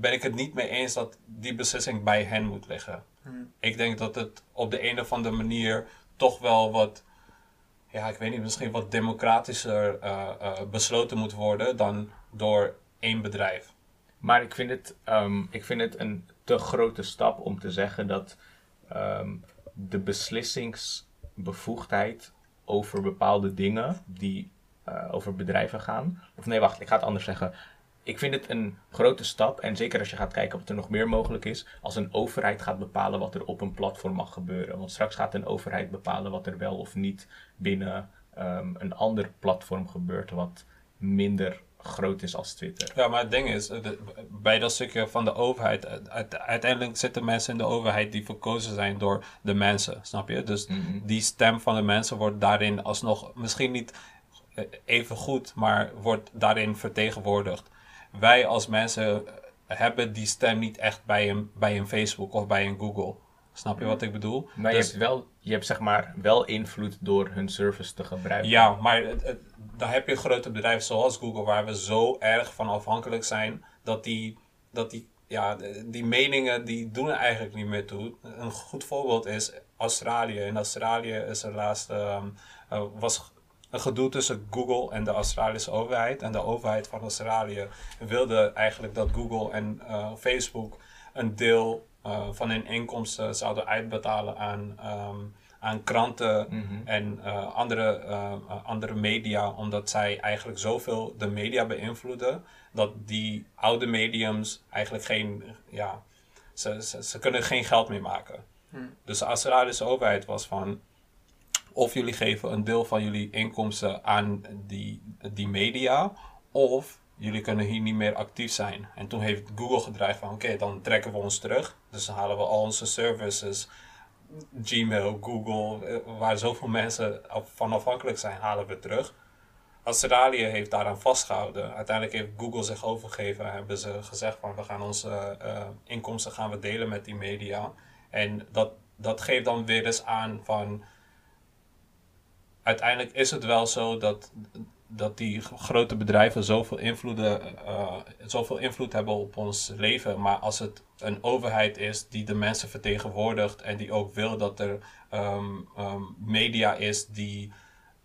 ben ik het niet mee eens dat die beslissing bij hen moet liggen. Ik denk dat het op de een of andere manier toch wel wat ja, ik weet niet, misschien wat democratischer eh, eh, besloten moet worden dan door één bedrijf. Maar ik vind het, ehm, ik vind het een te grote stap om te zeggen dat ehm, de beslissingsbevoegdheid over bepaalde dingen die eh, over bedrijven gaan. Of nee, wacht, ik ga het anders zeggen. Ik vind het een grote stap, en zeker als je gaat kijken of er nog meer mogelijk is, als een overheid gaat bepalen wat er op een platform mag gebeuren. Want straks gaat een overheid bepalen wat er wel of niet binnen ehm, een ander platform gebeurt, wat minder groot is als Twitter. Ja, maar het ding is, eh, bij dat stukje van de overheid, eh, uite- uiteindelijk zitten mensen in de overheid die verkozen zijn door de mensen, snap je? Dus die stem van de mensen wordt daarin alsnog misschien niet eh, even goed, maar wordt daarin vertegenwoordigd. Wij als mensen eh, hebben die stem niet echt bij een, bij een Facebook of bij een Google. Snap je wat ik bedoel? Maar Dus- je hebt wel, je hebt zeg maar wel invloed door hun service te gebruiken. Ja, maar het, heb je grote bedrijven zoals Google, waar we zo erg van afhankelijk zijn, dat die, dat die, ja, die meningen die doen er eigenlijk niet meer toe. Een goed voorbeeld is Australië. In Australië is er laatst, ehm, eh, was een gedoe tussen Google en de Australische overheid. En de overheid van Australië wilde eigenlijk dat Google en eh, Facebook een deel eh, van hun inkomsten zouden uitbetalen aan, ehm, aan kranten en eh, andere, andere media, omdat zij eigenlijk zoveel de media beïnvloeden, dat die oude mediums eigenlijk geen, ja, ze, ze, ze kunnen geen geld meer maken. Dus de Australische overheid was van, of jullie geven een deel van jullie inkomsten aan die, die media, of jullie kunnen hier niet meer actief zijn. En toen heeft Google gedreigd van, oké, dan trekken we ons terug. Dus dan halen we al onze services, Gmail, Google, eh, waar zoveel mensen van afhankelijk zijn, halen we terug. Australië heeft daaraan vastgehouden. Uiteindelijk heeft Google zich overgegeven en hebben ze gezegd van we gaan onze eh, inkomsten gaan we delen met die media. En dat, dat geeft dan weer eens aan van uiteindelijk is het wel zo dat, dat die grote bedrijven zoveel, invloeden, eh, zoveel invloed hebben op ons leven. Maar als het een overheid is die de mensen vertegenwoordigt en die ook wil dat er ehm, ehm, media is die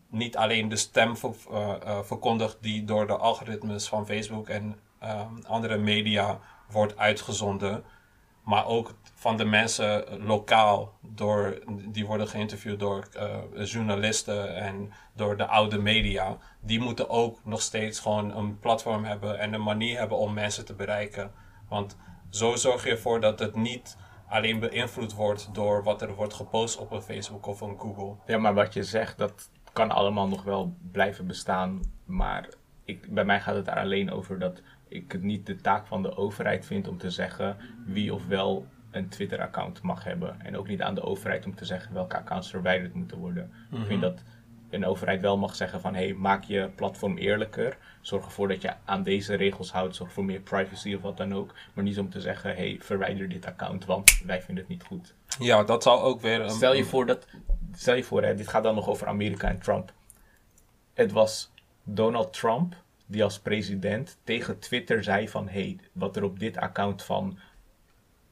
niet alleen de stem eh, eh, verkondigt die door de algoritmes van Facebook en ehm, andere media wordt uitgezonden, maar ook van de mensen lokaal, door, die worden geïnterviewd door eh, journalisten en door de oude media. Die moeten ook nog steeds gewoon een platform hebben en een manier hebben om mensen te bereiken. Want zo zorg je ervoor dat het niet alleen beïnvloed wordt door wat er wordt gepost op een Facebook of een Google. Ja, maar wat je zegt, dat kan allemaal nog wel blijven bestaan. Maar ik, bij mij gaat het er alleen over dat ik het niet de taak van de overheid vind om te zeggen wie of wel een Twitter-account mag hebben. En ook niet aan de overheid om te zeggen welke accounts verwijderd moeten worden. Ik vind dat een overheid wel mag zeggen van hé, hey, maak je platform eerlijker. Zorg ervoor dat je aan deze regels houdt. Zorg voor meer privacy of wat dan ook. Maar niet om te zeggen hé, hey, verwijder dit account, want wij vinden het niet goed. Ja, dat zal ook weer een, Stel je voor dat. Stel je voor, hè, dit gaat dan nog over Amerika en Trump. Het was Donald Trump, die als president tegen Twitter zei van... hey, wat er op dit account van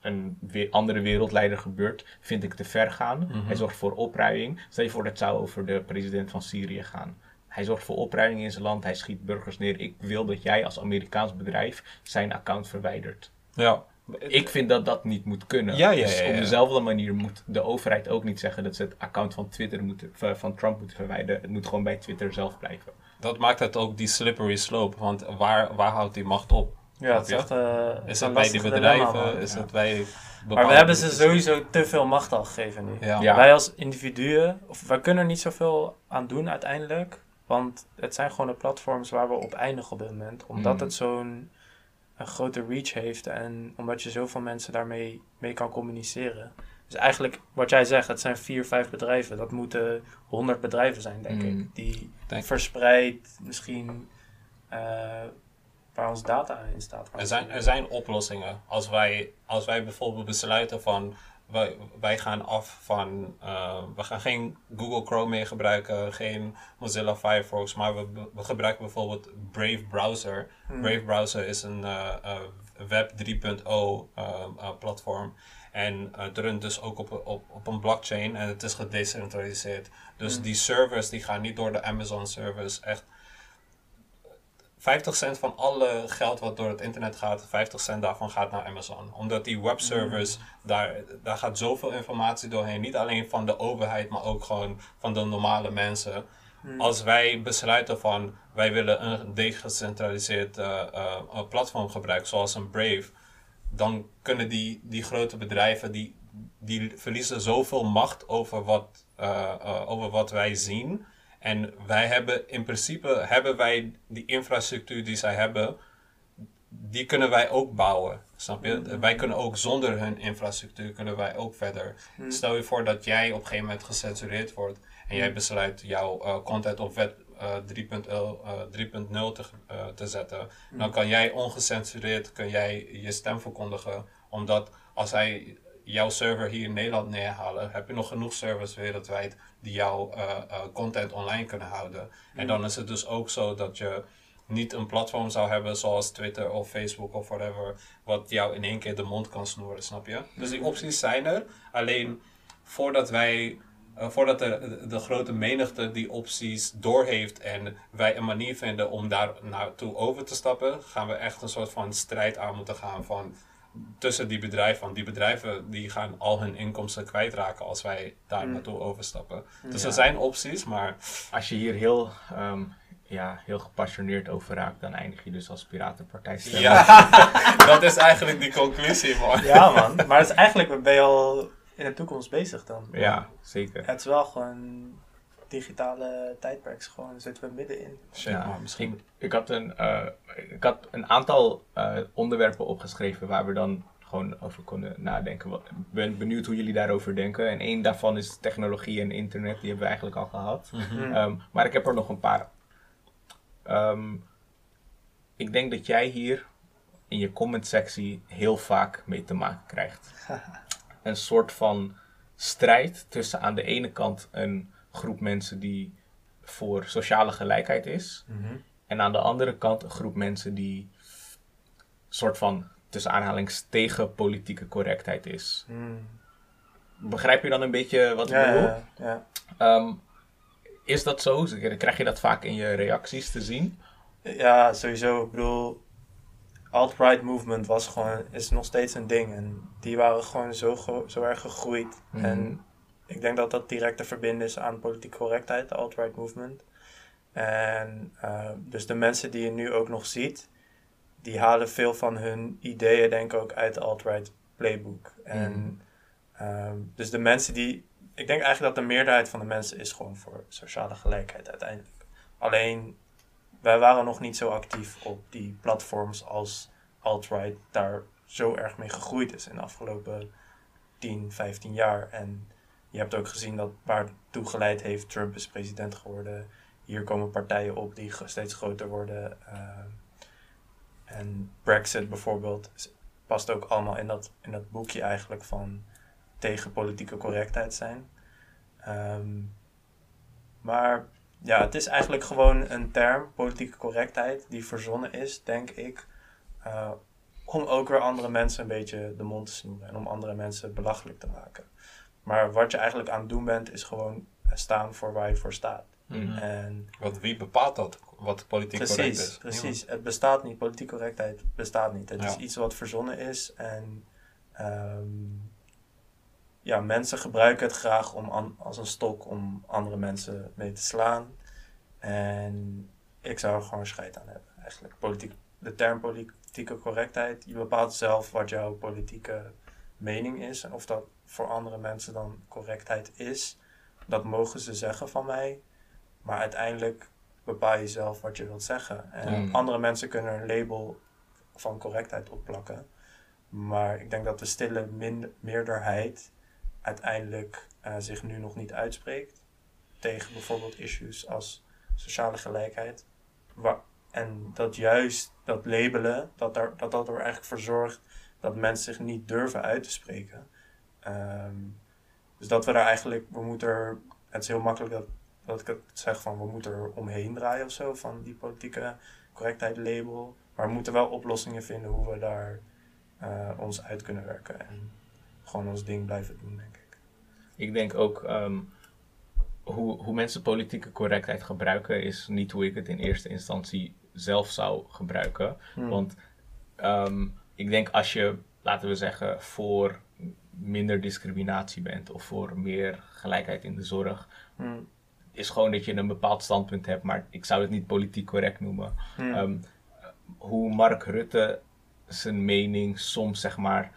een we- andere wereldleider gebeurt, vind ik te ver gaan. Mhm. Hij zorgt voor opruiing. Stel je voor dat het zou over de president van Syrië gaan. Hij zorgt voor opruiing in zijn land, hij schiet burgers neer. Ik wil dat jij als Amerikaans bedrijf zijn account verwijdert. Ja. Ik vind dat dat niet moet kunnen. Ja, ja, Dus ja, op dezelfde manier moet de overheid ook niet zeggen dat ze het account van Twitter moeten, van- van Trump moeten verwijderen. Het moet gewoon bij Twitter zelf blijven. Dat maakt het ook die slippery slope. Want waar, waar houdt die macht op? Ja, het is echt eh, Is een het bij die bedrijven? is Ja. het bij Maar we hebben ze sowieso te veel macht al gegeven nu. Ja. Ja. Wij als individuen, of wij kunnen er niet zoveel aan doen uiteindelijk. Want het zijn gewoon de platforms waar we op eindigen op dit moment. Omdat Mm. het zo'n een grote reach heeft en omdat je zoveel mensen daarmee mee kan communiceren. Dus eigenlijk, wat jij zegt, het zijn vier, vijf bedrijven. Dat moeten honderd bedrijven zijn, denk Mm. ik. Die Denk- verspreid misschien eh, waar ons data in staat. Er zijn, er zijn oplossingen. Als wij, als wij bijvoorbeeld besluiten van wij, wij gaan af van eh, we gaan geen Google Chrome meer gebruiken, geen Mozilla Firefox, maar we, we gebruiken bijvoorbeeld Brave Browser. Hmm. Brave Browser is een eh, eh, Web 3.0 eh, eh, platform. En het runt dus ook op, op, op een blockchain en het is gedecentraliseerd. Dus Mm. die servers die gaan niet door de Amazon servers. Echt 50 cent van alle geld wat door het internet gaat, 50 cent daarvan gaat naar Amazon. Omdat die webservers, daar, daar gaat zoveel informatie doorheen. Niet alleen van de overheid, maar ook gewoon van de normale mensen. Hmm. Als wij besluiten van wij willen een decentraliseerd eh, eh, eh, platform gebruiken, zoals een Brave, dan kunnen die, die grote bedrijven, die, die verliezen zoveel macht over wat, over wat wij zien. En wij hebben in principe, hebben wij die infrastructuur die zij hebben, die kunnen wij ook bouwen. Snap je? Mhm. Wij kunnen ook zonder hun infrastructuur, kunnen wij ook verder. Hmm. Stel je voor dat jij op een gegeven moment gecensureerd wordt en jij Mm. besluit jouw eh, content op wet eh, 3.0 eh, 3.0 te, eh, te zetten. Mm. Dan kan jij ongecensureerd kun jij je stem verkondigen. Omdat als hij jouw server hier in Nederland neerhalen, heb je nog genoeg servers wereldwijd die jouw eh, eh, content online kunnen houden. En Mm. dan is het dus ook zo dat je niet een platform zou hebben zoals Twitter of Facebook of whatever, wat jou in één keer de mond kan snoeren, snap je? Dus die opties zijn er. Alleen voordat wij, eh, voordat de, de, de grote menigte die opties doorheeft en wij een manier vinden om daar naartoe over te stappen, gaan we echt een soort van strijd aan moeten gaan van tussen die bedrijven. Want die bedrijven die gaan al hun inkomsten kwijtraken als wij daar Mm. naartoe overstappen. Dus Ja. er zijn opties, maar Als je hier heel, ehm, ja, heel gepassioneerd over raakt, dan eindig je dus als piratenpartij ja, dat is eigenlijk die conclusie, man. Ja, man. Maar het is eigenlijk ben je al in de toekomst bezig dan. Ja, zeker. Het is wel gewoon digitale tijdperk. is Gewoon zitten we middenin. Ja, misschien... Ik, ik, had een, eh, ik had een aantal eh, onderwerpen opgeschreven waar we dan gewoon over konden nadenken. Ik ben benieuwd hoe jullie daarover denken. En één daarvan is technologie en internet. Die hebben we eigenlijk al gehad. Mm. Ehm, maar ik heb er nog een paar. Ehm, ik denk dat jij hier in je comment-sectie heel vaak mee te maken krijgt. een soort van strijd tussen aan de ene kant een groep mensen die voor sociale gelijkheid is. Mhm. En aan de andere kant een groep mensen die soort van tussen aanhalings tegen politieke correctheid is. Mm. Begrijp je dan een beetje wat ik Ja, bedoel? ja, ja. Ehm, is dat zo? Krijg je dat vaak in je reacties te zien? Ja, sowieso. Ik bedoel, alt-right movement was gewoon, is nog steeds een ding. En die waren gewoon zo, zo erg gegroeid. Mhm. En ik denk dat dat direct te verbinden is aan politieke correctheid, de alt-right movement. En eh, dus de mensen die je nu ook nog ziet, die halen veel van hun ideeën, denk ik ook, uit de alt-right playbook. En Mhm. ehm, dus de mensen die, ik denk eigenlijk dat de meerderheid van de mensen is gewoon voor sociale gelijkheid uiteindelijk. Alleen, wij waren nog niet zo actief op die platforms als alt-right daar zo erg mee gegroeid is in de afgelopen 10, 15 jaar. En je hebt ook gezien dat waartoe geleid heeft, Trump is president geworden. Hier komen partijen op die steeds groter worden. eh, en Brexit bijvoorbeeld past ook allemaal in dat, in dat boekje eigenlijk van tegen politieke correctheid zijn. Ehm, maar ja, het is eigenlijk gewoon een term, politieke correctheid, die verzonnen is, denk ik, uh, om ook weer andere mensen een beetje de mond te snoeren en om andere mensen belachelijk te maken. Maar wat je eigenlijk aan het doen bent, is gewoon staan voor waar je voor staat. Mhm. En Want wie bepaalt dat, wat politiek correct precies, is? precies. Het bestaat niet, politiek correctheid bestaat niet. Het Ja. is iets wat verzonnen is en ehm, ja, mensen gebruiken het graag om an- als een stok om andere mensen mee te slaan. En ik zou er gewoon scheid aan hebben, eigenlijk. Politiek, de term politieke correctheid, je bepaalt zelf wat jouw politieke mening is. En of dat voor andere mensen dan correctheid is, dat mogen ze zeggen van mij. Maar uiteindelijk bepaal je zelf wat je wilt zeggen. En Mm. andere mensen kunnen een label van correctheid opplakken. Maar ik denk dat de stille meerderheid uiteindelijk eh, zich nu nog niet uitspreekt tegen bijvoorbeeld issues als sociale gelijkheid. Wa- en dat juist dat labelen, dat, daar, dat dat er eigenlijk voor zorgt dat mensen zich niet durven uit te spreken. Ehm, dus dat we daar eigenlijk, we moeten er, het is heel makkelijk dat, dat ik het zeg van we moeten er omheen draaien of zo, van die politieke correctheid label. Maar we moeten wel oplossingen vinden hoe we daar eh, ons uit kunnen werken en gewoon ons ding blijven doen, denk ik. Ik denk ook ehm, hoe, hoe mensen politieke correctheid gebruiken is niet hoe ik het in eerste instantie zelf zou gebruiken. Hmm. Want ehm, ik denk als je, laten we zeggen, voor minder discriminatie bent of voor meer gelijkheid in de zorg, Hmm. is gewoon dat je een bepaald standpunt hebt, maar ik zou het niet politiek correct noemen. Hmm. Ehm, hoe Mark Rutte zijn mening soms zeg maar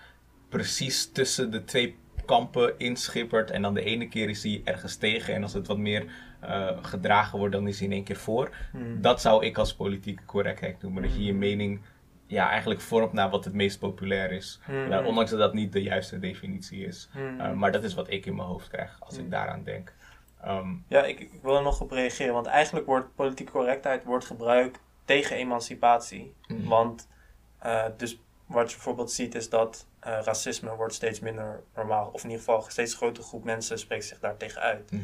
precies tussen de twee kampen inschippert en dan de ene keer is hij ergens tegen en als het wat meer eh, gedragen wordt dan is hij in één keer voor. Hmm. Dat zou ik als politieke correctheid noemen. Dat je je mening ja, eigenlijk vormt naar wat het meest populair is. Hmm. Nou, ondanks dat dat niet de juiste definitie is. Hmm. Uh, maar dat is wat ik in mijn hoofd krijg als Mm. ik daaraan denk. Ehm, Ja, ik, ik wil er nog op reageren, want eigenlijk wordt politieke correctheid wordt gebruikt tegen emancipatie. Want eh, dus wat je bijvoorbeeld ziet is dat eh, racisme wordt steeds minder normaal. Of in ieder geval een steeds grotere groep mensen spreekt zich daar tegen uit. mhm.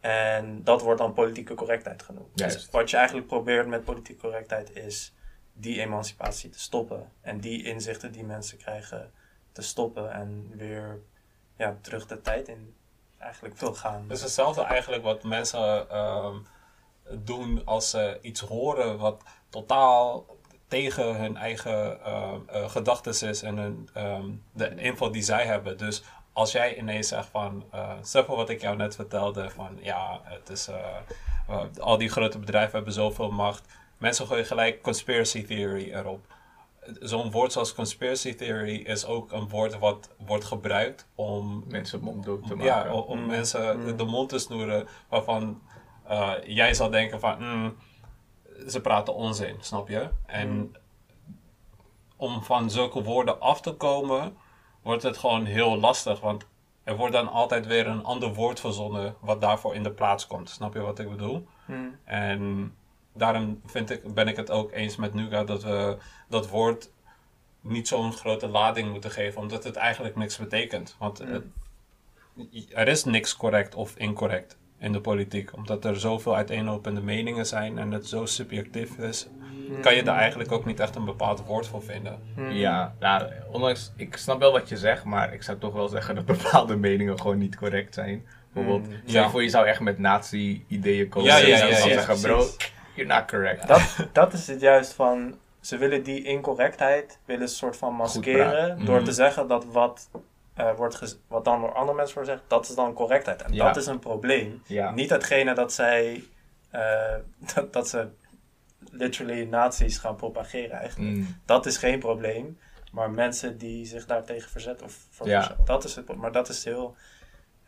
En dat wordt dan politieke correctheid genoemd. Dus wat je eigenlijk probeert met politieke correctheid is die emancipatie te stoppen. En die inzichten die mensen krijgen te stoppen. En weer ja, terug de tijd in eigenlijk wil gaan. Het is hetzelfde eigenlijk wat mensen ehm, doen als ze iets horen wat totaal tegen hun eigen ehm eh, gedachtes is en ehm, de info die zij hebben. Dus als jij ineens zegt van, uh, stel voor wat ik jou net vertelde, van ja, het is, eh, eh, al die grote bedrijven hebben zoveel macht. Mensen gooien gelijk conspiracy theory erop. Zo'n woord zoals conspiracy theory is ook een woord wat wordt gebruikt om Mensen te maken. ja, om, Mm. mensen de, Mm. de mond te snoeren waarvan eh, jij zal denken van mm, ze praten onzin, snap je? En om van zulke woorden af te komen, wordt het gewoon heel lastig, want er wordt dan altijd weer een ander woord verzonnen wat daarvoor in de plaats komt. Snap je wat ik bedoel? En daarom vind ik, ben ik het ook eens met Nuga dat we dat woord niet zo'n grote lading moeten geven, omdat het eigenlijk niks betekent. Want Mm. het- er is niks correct of incorrect in de politiek, omdat er zoveel uiteenlopende meningen zijn en het zo subjectief is, kan je daar eigenlijk ook niet echt een bepaald woord voor vinden. Hmm. Ja, nou, ondanks, ik snap wel wat je zegt, maar ik zou toch wel zeggen dat bepaalde meningen gewoon niet correct zijn. Bijvoorbeeld, Mm, ja. voor je zou echt met nazi-ideeën komen. Ja, en ja, ja, ja, zeggen, bro. You're not correct. Dat, dat is het juist van. Ze willen die incorrectheid willen ze soort van maskeren. Door Mhm. te zeggen dat wat, eh, wordt wat dan door andere mensen wordt gezegd, dat is dan correctheid. En Ja. dat is een probleem. Ja, Niet hetgene dat zij. eh, dat, dat ze literally nazi's gaan propageren eigenlijk. Mm, Dat is geen probleem. Maar mensen die zich daartegen verzetten, of voor Ja. dat is het Maar dat is heel.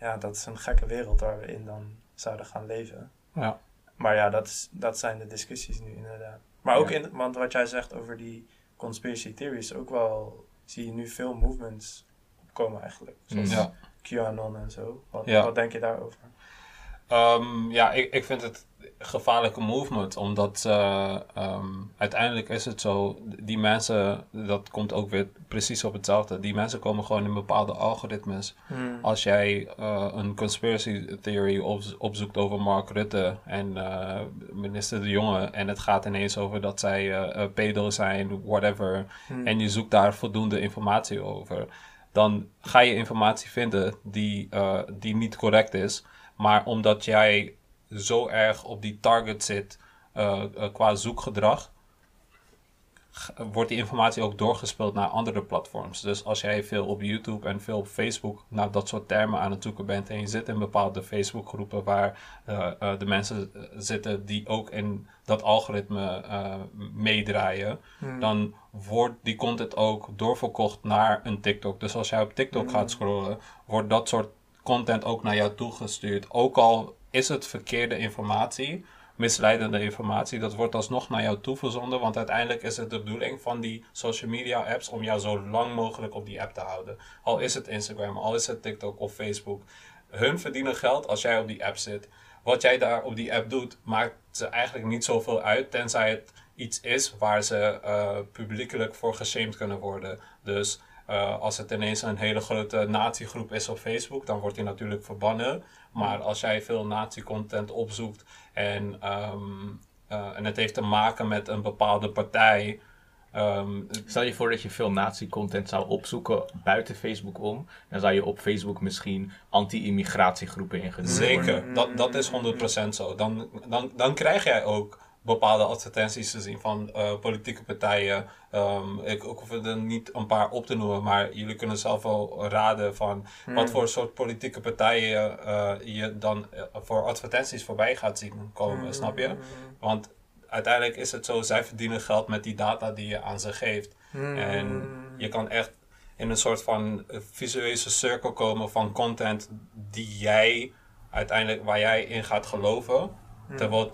Ja, dat is een gekke wereld waar we in dan zouden gaan leven. Ja. Maar ja, dat, is, dat zijn de discussies nu inderdaad. Maar ook Ja. in, want wat jij zegt over die conspiracy theories, ook wel zie je nu veel movements opkomen eigenlijk. Zoals Mm. Ja. QAnon en zo. Wat, Ja. wat denk je daarover? Ehm, ja, ik, ik vind het gevaarlijke movement. Omdat uh, um, uiteindelijk is het zo, die mensen, dat komt ook weer precies op hetzelfde. Die mensen komen gewoon in bepaalde algoritmes. Hmm. Als jij uh, een conspiracy theory op, opzoekt over Mark Rutte en uh, minister De Jonge. En het gaat ineens over dat zij pedo zijn, whatever. Hmm. En je zoekt daar voldoende informatie over. Dan ga je informatie vinden die, die niet correct is. Maar omdat jij zo erg op die target zit uh, uh, qua zoekgedrag, wordt die informatie ook doorgespeeld naar andere platforms. Dus als jij veel op YouTube en veel op Facebook naar dat soort termen aan het zoeken bent en je zit in bepaalde Facebookgroepen waar uh, de mensen zitten die ook in dat algoritme meedraaien, Hmm. dan wordt die content ook doorverkocht naar een TikTok. Dus als jij op TikTok Hmm. gaat scrollen, wordt dat soort content ook naar jou toegestuurd. Ook al is het verkeerde informatie, misleidende informatie, dat wordt alsnog naar jou toeverzonden. Want uiteindelijk is het de bedoeling van die social media apps om jou zo lang mogelijk op die app te houden. Al is het Instagram, al is het TikTok of Facebook. Hun verdienen geld als jij op die app zit. Wat jij daar op die app doet, maakt ze eigenlijk niet zoveel uit, tenzij het iets is waar ze uh, publiekelijk voor geshamed kunnen worden. Dus uh, als het ineens een hele grote natiegroep is op Facebook, dan wordt die natuurlijk verbannen. Maar als jij veel nazi-content opzoekt en, um, uh, en het heeft te maken met een bepaalde partij. Um, Stel je voor dat je veel nazi-content zou opzoeken buiten Facebook om. Dan zou je op Facebook misschien anti-immigratiegroepen ingedoen Zeker, dat, dat is 100% zo. Dan, dan, dan krijg jij ook bepaalde advertenties te zien van uh, politieke partijen. Um, ik, ik hoef er niet een paar op te noemen, maar jullie kunnen zelf wel raden van Hmm. wat voor soort politieke partijen uh, je dan uh, voor advertenties voorbij gaat zien komen, Hmm. snap je? Want uiteindelijk is het zo, zij verdienen geld met die data die je aan ze geeft. Hmm. En je kan echt in een soort van visuele cirkel komen van content die jij uiteindelijk, waar jij in gaat geloven. Terwijl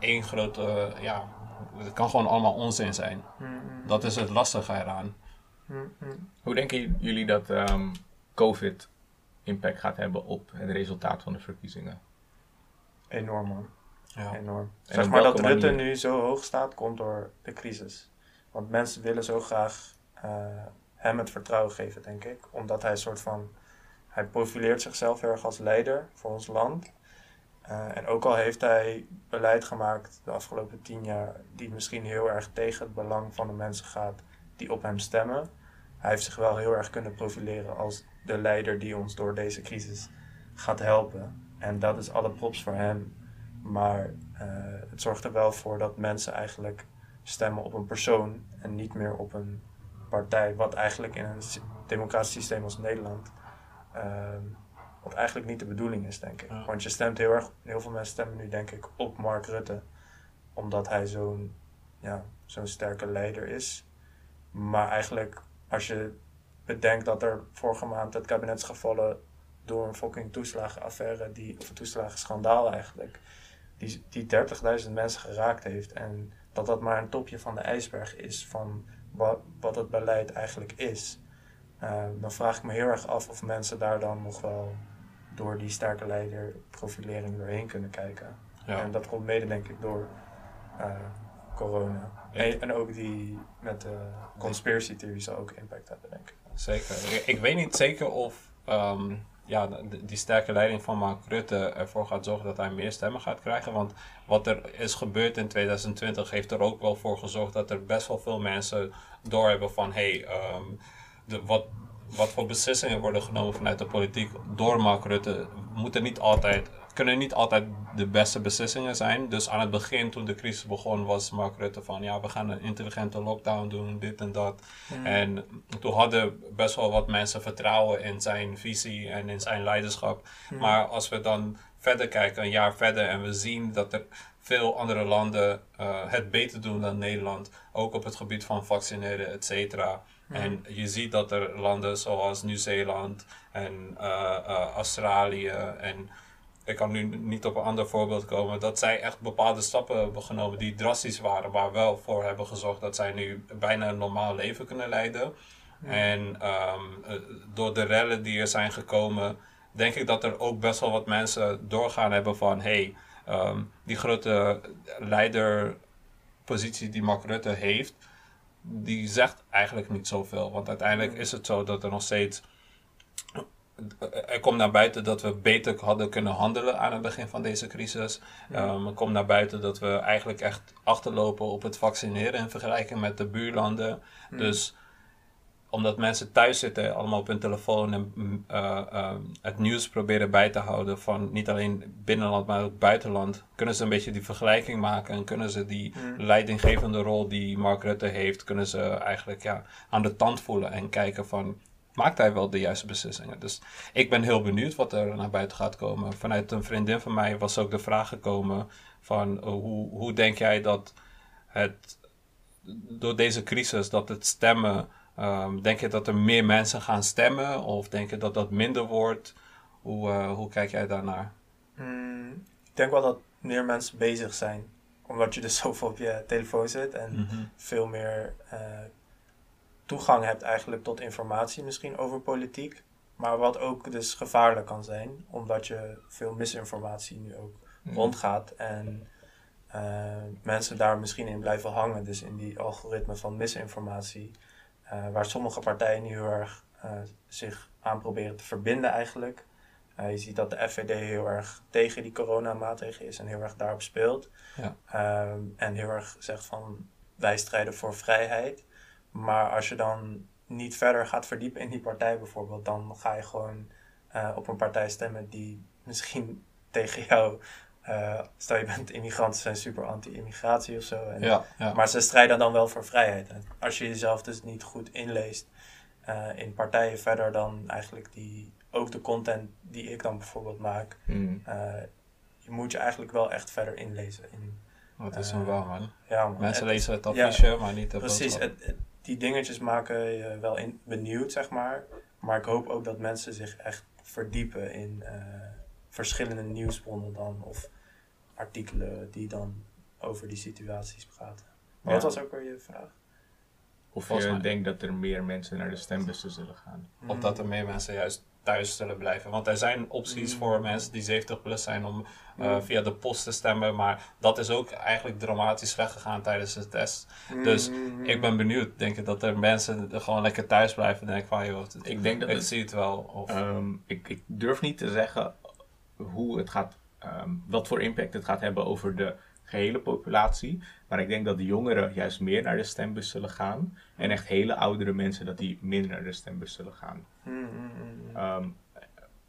één grote, ja, het kan gewoon allemaal onzin zijn. Hmm. Dat is het lastige eraan. Hoe denken jullie dat um, COVID impact gaat hebben op het resultaat van de verkiezingen? Enorm man. Ja. Enorm. En zeg maar dat Rutte nu zo hoog staat, komt door de crisis. Want mensen willen zo graag uh, hem het vertrouwen geven, denk ik. Omdat hij een soort van... Hij profileert zichzelf erg als leider voor ons land. Uh, en ook al heeft hij beleid gemaakt de afgelopen tien jaar... die misschien heel erg tegen het belang van de mensen gaat die op hem stemmen... hij heeft zich wel heel erg kunnen profileren als de leider die ons door deze crisis gaat helpen. En dat is alle props voor hem. Maar uh, het zorgt er wel voor dat mensen eigenlijk stemmen op een persoon en niet meer op een partij. Wat eigenlijk in een democratisch systeem als Nederland, uh, wat eigenlijk niet de bedoeling is, denk ik. Ja. Want je stemt heel erg, heel veel mensen stemmen nu, denk ik, op Mark Rutte, omdat hij zo'n ja, zo'n sterke leider is. Maar eigenlijk, als je bedenkt dat er vorige maand het kabinet is gevallen door een fucking toeslagenaffaire, die, of een toeslagenschandaal eigenlijk, die, die 30.000 mensen geraakt heeft. En dat dat maar een topje van de ijsberg is van wat, wat het beleid eigenlijk is. Uh, dan vraag ik me heel erg af of mensen daar dan nog wel door die sterke leiderprofilering doorheen kunnen kijken. Ja. En dat komt mede denk ik door uh, corona. En, en, ook die met de conspiracy theorie zal ook impact hebben, denk ik. Zeker. Ik, ik weet niet zeker of um, ja, die sterke leiding van Mark Rutte ervoor gaat zorgen dat hij meer stemmen gaat krijgen. Want wat er is gebeurd in 2020 heeft er ook wel voor gezorgd dat er best wel veel mensen doorhebben van hé, hey, um, de, wat, wat voor beslissingen worden genomen vanuit de politiek door Mark Rutte moeten niet altijd, kunnen niet altijd de beste beslissingen zijn. Dus aan het begin, toen de crisis begon, was Mark Rutte van ja, we gaan een intelligente lockdown doen, dit en dat. Mm. En toen hadden best wel wat mensen vertrouwen in zijn visie en in zijn leiderschap. Mm. Maar als we dan verder kijken, een jaar verder, en we zien dat er veel andere landen uh, het beter doen dan Nederland, ook op het gebied van vaccineren, et cetera. En je ziet dat er landen zoals Nieuw-Zeeland en uh, uh, Australië en ik kan nu niet op een ander voorbeeld komen, dat zij echt bepaalde stappen hebben genomen die drastisch waren, maar wel voor hebben gezorgd dat zij nu bijna een normaal leven kunnen leiden. Ja. En um, door de rellen die er zijn gekomen, denk ik dat er ook best wel wat mensen doorgaan hebben van hey, ehm, die grote leiderpositie die Mark Rutte heeft, die zegt eigenlijk niet zoveel. Want uiteindelijk is het zo dat er nog steeds. Er komt naar buiten dat we beter hadden kunnen handelen aan het begin van deze crisis. Um, er komt naar buiten dat we eigenlijk echt achterlopen op het vaccineren in vergelijking met de buurlanden. Dus omdat mensen thuis zitten, allemaal op hun telefoon en mm, uh, uh, het nieuws proberen bij te houden van niet alleen binnenland, maar ook buitenland, kunnen ze een beetje die vergelijking maken en kunnen ze die Mm. leidinggevende rol die Mark Rutte heeft, kunnen ze eigenlijk ja, aan de tand voelen en kijken van maakt hij wel de juiste beslissingen. Dus ik ben heel benieuwd wat er naar buiten gaat komen. Vanuit een vriendin van mij was ook de vraag gekomen van uh, hoe, hoe denk jij dat het door deze crisis dat het stemmen Um, denk je dat er meer mensen gaan stemmen of denk je dat dat minder wordt? Hoe, uh, hoe kijk jij daarnaar? Mm, ik denk wel dat meer mensen bezig zijn, omdat je dus zoveel op je telefoon zit en Mhm. veel meer eh, toegang hebt eigenlijk tot informatie misschien over politiek. Maar wat ook dus gevaarlijk kan zijn, omdat je veel misinformatie nu ook Mhm. rondgaat en eh, mensen daar misschien in blijven hangen. Dus in die algoritme van misinformatie, eh, waar sommige partijen nu heel erg eh, zich aan proberen te verbinden eigenlijk. Eh, je ziet dat de FVD heel erg tegen die coronamaatregelen is en heel erg daarop speelt. Ja. Ehm, en heel erg zegt van wij strijden voor vrijheid. Maar als je dan niet verder gaat verdiepen in die partij bijvoorbeeld, dan ga je gewoon op een partij stemmen die misschien tegen jou, eh, stel je bent immigrant, ze zijn super anti-immigratie of zo. En, Ja, ja. Maar ze strijden dan wel voor vrijheid. En als je jezelf dus niet goed inleest eh, in partijen verder dan eigenlijk die, ook de content die ik dan bijvoorbeeld maak, Mm. eh, je moet je eigenlijk wel echt verder inlezen. In, Dat is een wel, man. ja, man, Mensen het- lezen het ja, affiche, maar niet de Precies, boodschap. het, het- die dingetjes maken je wel in, benieuwd, zeg maar. Maar ik hoop ook dat mensen zich echt verdiepen in verschillende nieuwsbronnen dan. Of artikelen die dan over die situaties praten. Maar Ja. wat was ook weer je vraag? Of Volgens je mij- denkt dat er meer mensen naar de stembussen zullen gaan. Of dat er meer mensen juist thuis zullen blijven. Want er zijn opties Mm. voor mensen die 70 plus zijn om eh, Mm. via de post te stemmen. Maar dat is ook eigenlijk dramatisch weggegaan tijdens de test. Dus Mm. Ik ben benieuwd. Denk je dat er mensen gewoon lekker thuis blijven? Denk ik van, joh, Ik denk dat ik het- zie het wel. Of, Ehm, ik, ik durf niet te zeggen hoe het gaat, ehm, wat voor impact het gaat hebben over de gehele populatie. Maar ik denk dat de jongeren juist meer naar de stembus zullen gaan. En echt hele oudere mensen dat die minder naar de stembus zullen gaan. Mm, mm, mm, mm. Ehm,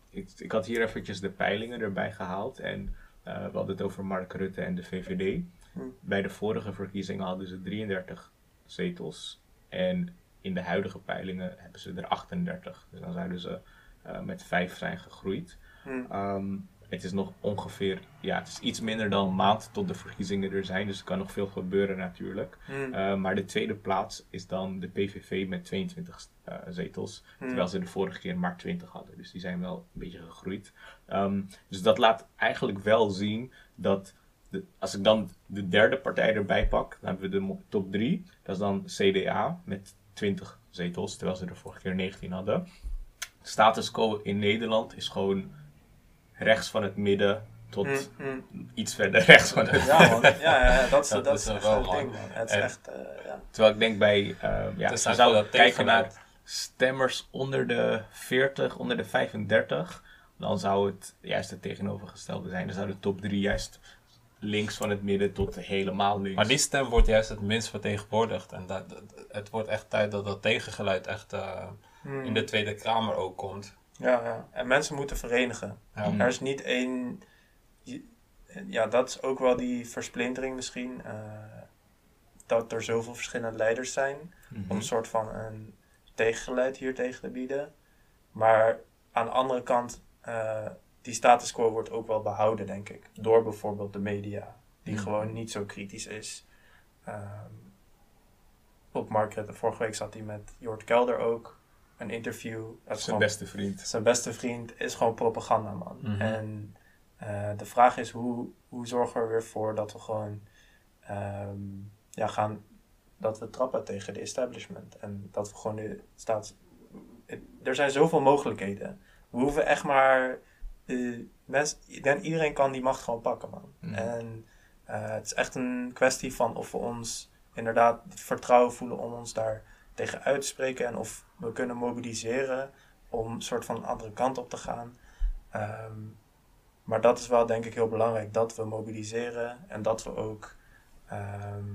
ik, ik had hier eventjes de peilingen erbij gehaald. En eh, we hadden het over Mark Rutte en de VVD. Hmm. Bij de vorige verkiezingen hadden ze 33 zetels. En in de huidige peilingen hebben ze er 38. Dus dan zouden ze eh, met 5 zijn gegroeid. Mm. Het is nog ongeveer, ja, het is iets minder dan een maand tot de verkiezingen er zijn. Dus er kan nog veel gebeuren natuurlijk. Mm. Eh, maar de tweede plaats is dan de PVV met 22 eh, zetels. Mm. Terwijl ze de vorige keer maar 20 hadden. Dus die zijn wel een beetje gegroeid. Ehm, dus dat laat eigenlijk wel zien dat. De, als ik dan de derde partij erbij pak, dan hebben we de top 3. Dat is dan CDA met 20 zetels, terwijl ze de vorige keer 19 hadden. Status quo in Nederland is gewoon rechts van het midden tot Mm, mm. iets verder rechts van het Ja, man. Ja, ja, ja, dat is, Dat dat, is is echt wel, een ding, man. Het is En- echt, eh, ja. Terwijl ik denk bij, uh, ja, Het als is je eigenlijk zou wel dat kijken naar stemmers onder de 40, onder de 35, dan zou het juist het tegenovergestelde zijn. Dan zou de top 3 juist links van het midden tot helemaal links. Maar die stem wordt juist het minst vertegenwoordigd. En dat, dat- het wordt echt tijd dat dat tegengeluid echt eh, Mm. in de Tweede Kamer ook komt. Ja, ja. En mensen moeten verenigen. Ja. Er is niet één. Ja, dat is ook wel die versplintering misschien. eh, dat er zoveel verschillende leiders zijn. Mhm. Om een soort van een tegengeluid hier tegen te bieden. Maar aan de andere kant, eh, die status quo wordt ook wel behouden, denk ik. Door bijvoorbeeld de media, die Mhm. gewoon niet zo kritisch is. Ehm, op Mark Rutte, vorige week zat hij met Jort Kelder ook. Een interview. Zijn gewoon- beste vriend. zijn beste vriend is gewoon propaganda, man. Mhm. En eh, de vraag is, hoe, hoe zorgen we er weer voor dat we gewoon ehm, ja, gaan, dat we trappen tegen de establishment. En dat we gewoon staats... het- Er zijn zoveel mogelijkheden. We hoeven echt maar eh, mens, ik denk iedereen kan die macht gewoon pakken, man. Mhm. En eh, het is echt een kwestie van of we ons inderdaad het vertrouwen voelen om ons daar tegen uit te spreken en of we kunnen mobiliseren om een soort van een andere kant op te gaan. Ehm, maar dat is wel denk ik heel belangrijk, dat we mobiliseren en dat we ook ehm,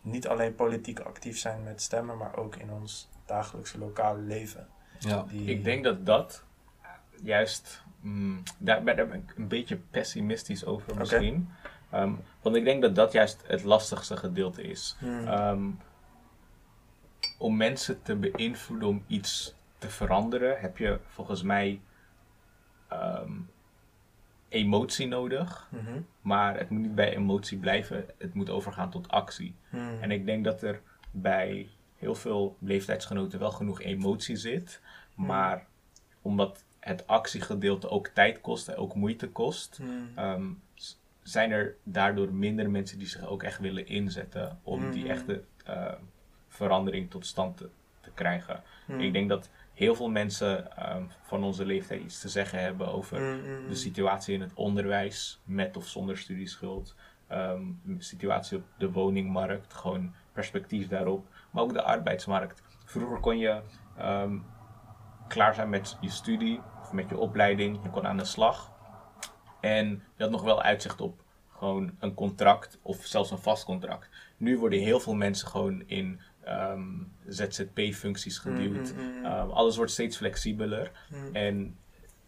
niet alleen politiek actief zijn met stemmen, maar ook in ons dagelijkse lokale leven. Ja. Die, Ik denk dat dat juist, mm, daar, daar ben ik een beetje pessimistisch over misschien. Ehm, want ik denk dat dat juist het lastigste gedeelte is. Hmm. Ehm, om mensen te beïnvloeden om iets te veranderen, heb je volgens mij ehm, emotie nodig. Mhm. Maar het moet niet bij emotie blijven, het moet overgaan tot actie. Hmm. En ik denk dat er bij heel veel leeftijdsgenoten wel genoeg emotie zit. Maar omdat het actiegedeelte ook tijd kost en ook moeite kost, ehm, zijn er daardoor minder mensen die zich ook echt willen inzetten om die Mhm. echte eh, verandering tot stand te, te krijgen. Hmm. Ik denk dat heel veel mensen ehm, van onze leeftijd iets te zeggen hebben over Hmm, hmm, de situatie in het onderwijs, met of zonder studieschuld, ehm, de situatie op de woningmarkt, gewoon perspectief daarop, maar ook de arbeidsmarkt. Vroeger kon je ehm, klaar zijn met je studie of met je opleiding, je kon aan de slag en je had nog wel uitzicht op gewoon een contract of zelfs een vast contract. Nu worden heel veel mensen gewoon in ehm, ZZP-functies geduwd. Mm, mm, mm. Ehm, alles wordt steeds flexibeler. En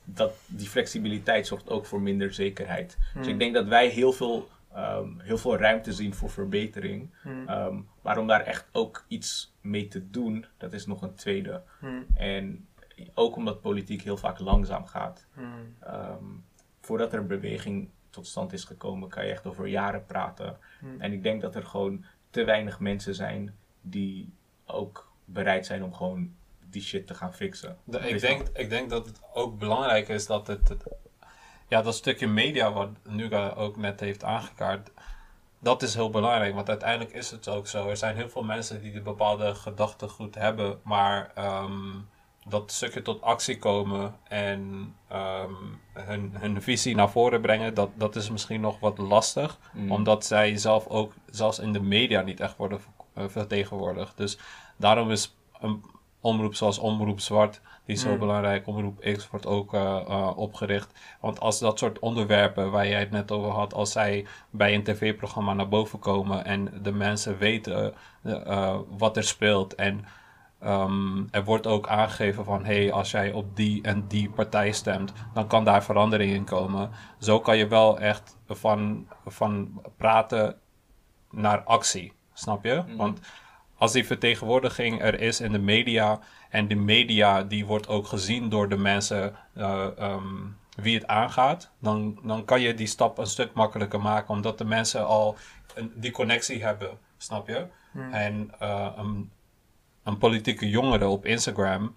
dat, die flexibiliteit zorgt ook voor minder zekerheid. Dus ik denk dat wij heel veel, ehm, heel veel ruimte zien voor verbetering. Maar om daar echt ook iets mee te doen, dat is nog een tweede. En ook omdat politiek heel vaak langzaam gaat. Voordat er beweging tot stand is gekomen, kan je echt over jaren praten. En ik denk dat er gewoon te weinig mensen zijn die ook bereid zijn om gewoon die shit te gaan fixen. De- ik, denk, ik denk dat het ook belangrijk is dat het, het- ja, dat stukje media wat Nuga ook net heeft aangekaart, dat is heel belangrijk. Want uiteindelijk is het ook zo. Er zijn heel veel mensen die een bepaalde gedachtegoed hebben, maar ehm, dat stukje tot actie komen en ehm, hun, hun visie naar voren brengen, dat, dat is misschien nog wat lastig. Mm. Omdat zij zelf ook, zelfs in de media, niet echt worden eh, vertegenwoordigd. Dus daarom is een omroep zoals Omroep Zwart, die is zo Mm. belangrijk. Omroep X wordt ook eh, eh, opgericht. Want als dat soort onderwerpen waar jij het net over had, als zij bij een tv-programma naar boven komen en de mensen weten eh, wat er speelt en ehm, er wordt ook aangegeven van hey, als jij op die en die partij stemt, dan kan daar verandering in komen. Zo kan je wel echt van, van praten naar actie, snap je? Mhm. Want als die vertegenwoordiging er is in de media en de media die wordt ook gezien door de mensen eh, ehm, wie het aangaat, dan, dan kan je die stap een stuk makkelijker maken omdat de mensen al een, die connectie hebben, snap je? Hmm. En eh, een, een politieke jongere op Instagram,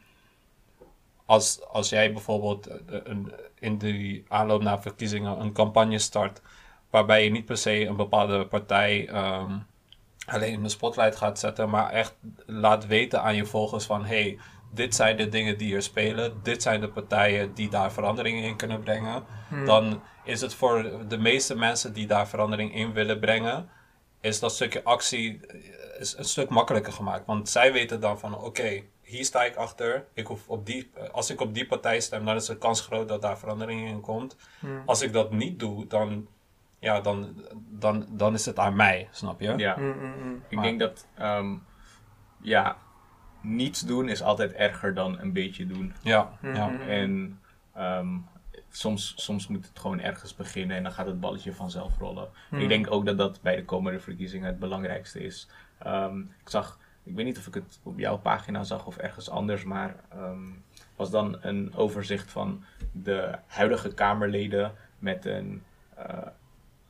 als, als jij bijvoorbeeld eh, een, in die aanloop naar verkiezingen een campagne start, waarbij je niet per se een bepaalde partij ehm, alleen in de spotlight gaat zetten, maar echt laat weten aan je volgers van hey, dit zijn de dingen die er spelen, dit zijn de partijen die daar verandering in kunnen brengen, Hmm. dan is het voor de meeste mensen die daar verandering in willen brengen, is dat stukje actie eh, is een stuk makkelijker gemaakt. Want zij weten dan van oké, hier sta ik achter. Ik hoef op die, als ik op die partij stem, dan is de kans groot dat daar verandering in komt. Hmm. Als ik dat niet doe, dan, ja, dan, dan, dan is het aan mij, snap je? Ja, Hmm, hmm, hmm. ik Maar- denk dat ehm, ja, niets doen is altijd erger dan een beetje doen. Ja, ja. En ehm, soms, soms moet het gewoon ergens beginnen en dan gaat het balletje vanzelf rollen. Ik denk ook dat dat bij de komende verkiezingen het belangrijkste is. Ehm, ik zag, ik weet niet of ik het op jouw pagina zag of ergens anders, maar ehm, was dan een overzicht van de huidige Kamerleden met een eh,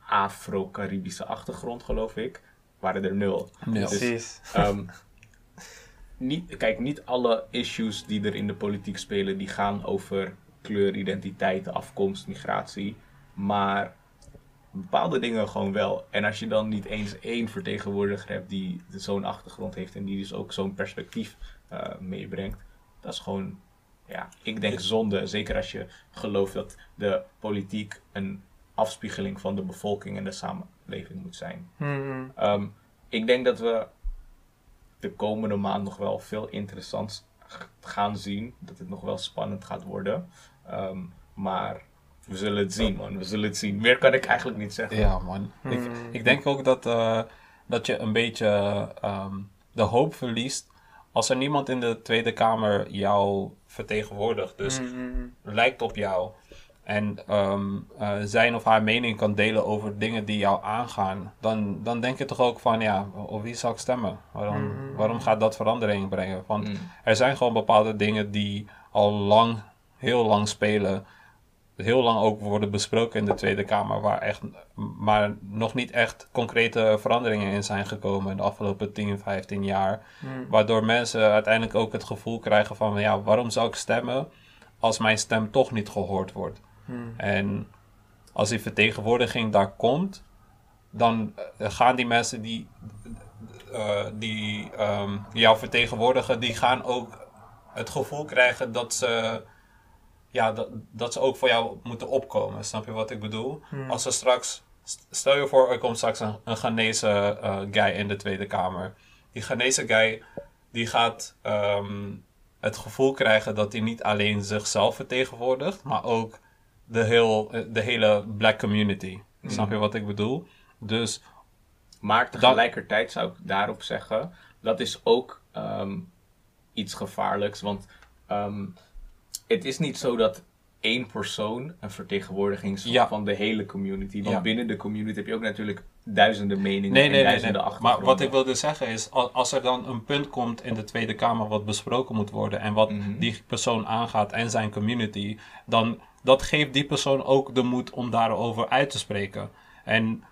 Afro-Caribische achtergrond, geloof ik. Waren er nul. Dus, Precies. Ehm, niet, kijk, niet alle issues die er in de politiek spelen, die gaan over kleur, identiteit, afkomst, migratie. Maar bepaalde dingen gewoon wel. En als je dan niet eens één vertegenwoordiger hebt die zo'n achtergrond heeft en die dus ook zo'n perspectief eh, meebrengt, dat is gewoon ja, ik denk zonde. Zeker als je gelooft dat de politiek een afspiegeling van de bevolking en de samenleving moet zijn. Mhm. Ehm, ik denk dat we de komende maand nog wel veel interessants gaan zien. Dat het nog wel spannend gaat worden. Ehm, maar we zullen het zien, man. We zullen het zien. Meer kan ik eigenlijk niet zeggen. Ja, man. Ik, Hmm. ik denk ook dat, eh, dat je een beetje ehm, de hoop verliest als er niemand in de Tweede Kamer jou vertegenwoordigt. Dus Mhm. lijkt op jou. En ehm, eh, zijn of haar mening kan delen over dingen die jou aangaan. Dan, dan denk je toch ook van, ja, op wie zal ik stemmen? Waarom, Mhm. waarom gaat dat verandering brengen? Want Mm. er zijn gewoon bepaalde dingen die al lang, heel lang spelen. Heel lang ook worden besproken in de Tweede Kamer. Waar echt, maar nog niet echt concrete veranderingen in zijn gekomen in de afgelopen 10, 15 jaar. Mhm. Waardoor mensen uiteindelijk ook het gevoel krijgen van, ja, waarom zou ik stemmen als mijn stem toch niet gehoord wordt? Mhm. En als die vertegenwoordiging daar komt, dan eh, gaan die mensen die, eh, die ehm, jou vertegenwoordigen, die gaan ook het gevoel krijgen dat ze, ja, dat, dat ze ook voor jou moeten opkomen. Snap je wat ik bedoel? Hmm. Als er straks, st- stel je voor, er komt straks een, een Ghanese eh, guy in de Tweede Kamer. Die Ghanese guy, die gaat ehm, het gevoel krijgen dat hij niet alleen zichzelf vertegenwoordigt, maar ook de, heel, de hele black community. Snap je wat ik bedoel? Dus Maar tegelijkertijd zou ik daarop zeggen, dat is ook ehm, iets gevaarlijks. Want ehm, het is niet zo dat één persoon een vertegenwoordiging is van- Ja. van de hele community. Want Ja. binnen de community heb je ook natuurlijk duizenden meningen Nee, en nee, nee. duizenden nee. achtergronden. Maar wat ik wilde zeggen is, al- als er dan een punt komt in de Tweede Kamer wat besproken moet worden en wat Mhm. die persoon aangaat en zijn community, dan dat geeft die persoon ook de moed om daarover uit te spreken. En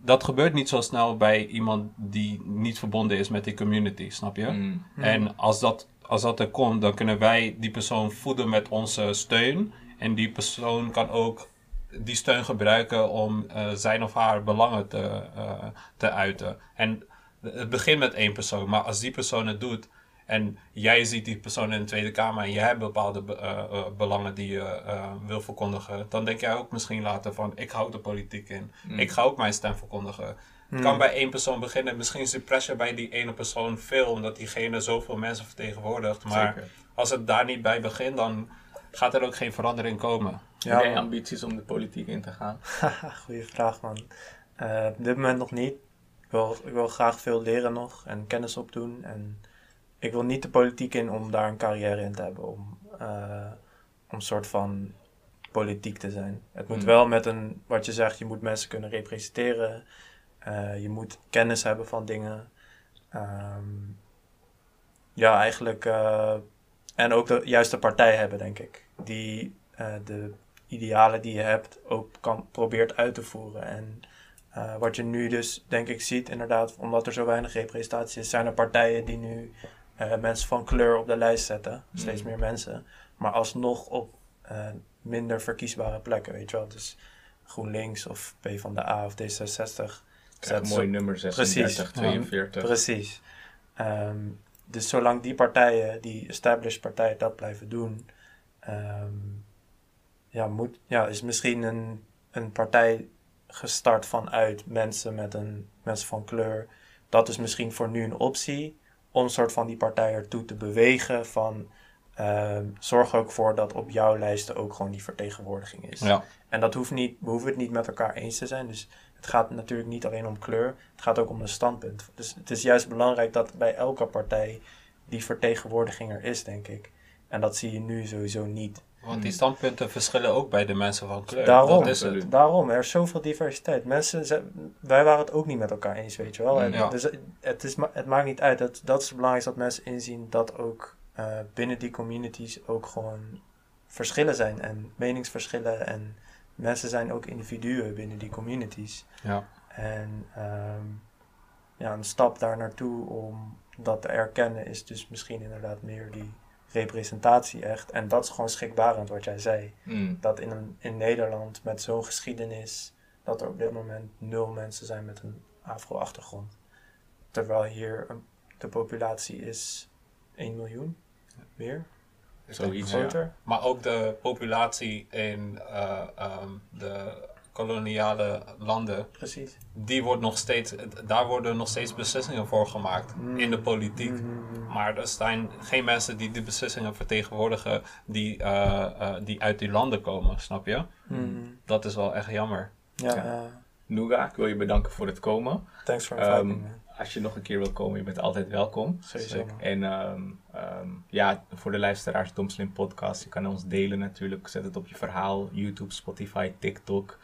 dat gebeurt niet zo snel bij iemand die niet verbonden is met die community, snap je? Mm. En als dat, als dat er komt, dan kunnen wij die persoon voeden met onze steun. En die persoon kan ook die steun gebruiken om eh, zijn of haar belangen te, eh, te uiten. En het begint met één persoon, maar als die persoon het doet en jij ziet die persoon in de Tweede Kamer en jij hebt bepaalde be- eh, eh, belangen die je eh, wil verkondigen, dan denk jij ook misschien later van ik hou de politiek in. Mm. Ik ga ook mijn stem verkondigen. Het kan bij één persoon beginnen. Misschien is de pressure bij die ene persoon veel, omdat diegene zoveel mensen vertegenwoordigt. Maar Zeker. als het daar niet bij begint, dan gaat er ook geen verandering komen. Ja, Heb jij ambities om de politiek in te gaan? Goeie vraag, man. Eh, op dit moment nog niet. Ik wil, ik wil graag veel leren nog en kennis opdoen. En ik wil niet de politiek in om daar een carrière in te hebben. Om, eh om een soort van politiek te zijn. Het moet Hmm. wel met een, wat je zegt, je moet mensen kunnen representeren. Eh, je moet kennis hebben van dingen. Ehm, ja, eigenlijk. eh, en ook de juiste partij hebben, denk ik. Die de idealen die je hebt ook kan, probeert uit te voeren. En wat je nu dus, denk ik, ziet, inderdaad, omdat er zo weinig representatie is, zijn er partijen die nu eh, mensen van kleur op de lijst zetten. Steeds Mm. meer mensen. Maar alsnog op eh, minder verkiesbare plekken, weet je wel. Dus GroenLinks of PvdA of D66. Krijg zet een mooi nummer 36, Precies. 42. Precies. Ehm, dus zolang die partijen, die established partijen, dat blijven doen, ehm, ja, moet, ja, is misschien een, een partij gestart vanuit mensen met een mensen van kleur. Dat is misschien voor nu een optie om een soort van die partij ertoe te bewegen van ehm, zorg ook voor dat op jouw lijsten ook gewoon die vertegenwoordiging is. Ja. En dat hoeft niet, we hoeven het niet met elkaar eens te zijn. Dus het gaat natuurlijk niet alleen om kleur, het gaat ook om een standpunt. Dus het is juist belangrijk dat bij elke partij die vertegenwoordiging er is, denk ik. En dat zie je nu sowieso niet. Want die standpunten verschillen ook bij de mensen van kleur. Daarom, Dat is het. Daarom, er is zoveel diversiteit. Mensen, zijn- wij waren het ook niet met elkaar eens, weet je wel. En Ja. Dus het, is, het maakt niet uit. Dat, dat is het belangrijkste dat mensen inzien dat ook eh, binnen die communities ook gewoon verschillen zijn. En meningsverschillen. En mensen zijn ook individuen binnen die communities. Ja. En ehm, ja, een stap daar naartoe om dat te erkennen is dus misschien inderdaad meer die representatie echt. En dat is gewoon schrikbarend wat jij zei. Mm. Dat in, een, in Nederland met zo'n geschiedenis, dat er op dit moment nul mensen zijn met een afro-achtergrond. Terwijl hier een- de populatie is 1 miljoen, meer. Zoiets, ja. Groter? Maar ook de populatie in eh, ehm, de koloniale landen, Precies. die wordt nog steeds, daar worden nog steeds beslissingen voor gemaakt in de politiek. Mhm. Maar er zijn geen mensen die die beslissingen vertegenwoordigen die, eh, eh, die uit die landen komen, snap je? Dat is wel echt jammer. Ja, Ja. ja. Nuga, ik wil je bedanken voor het komen. thanks for inviting me. Als je nog een keer wil komen, je bent altijd welkom. Sowieso, man. En ehm, ehm, ja, voor de luisteraars, Dom Slim Podcast, je kan ons delen natuurlijk. Zet het op je verhaal, YouTube, Spotify, TikTok.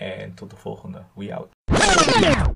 En tot de volgende. We out.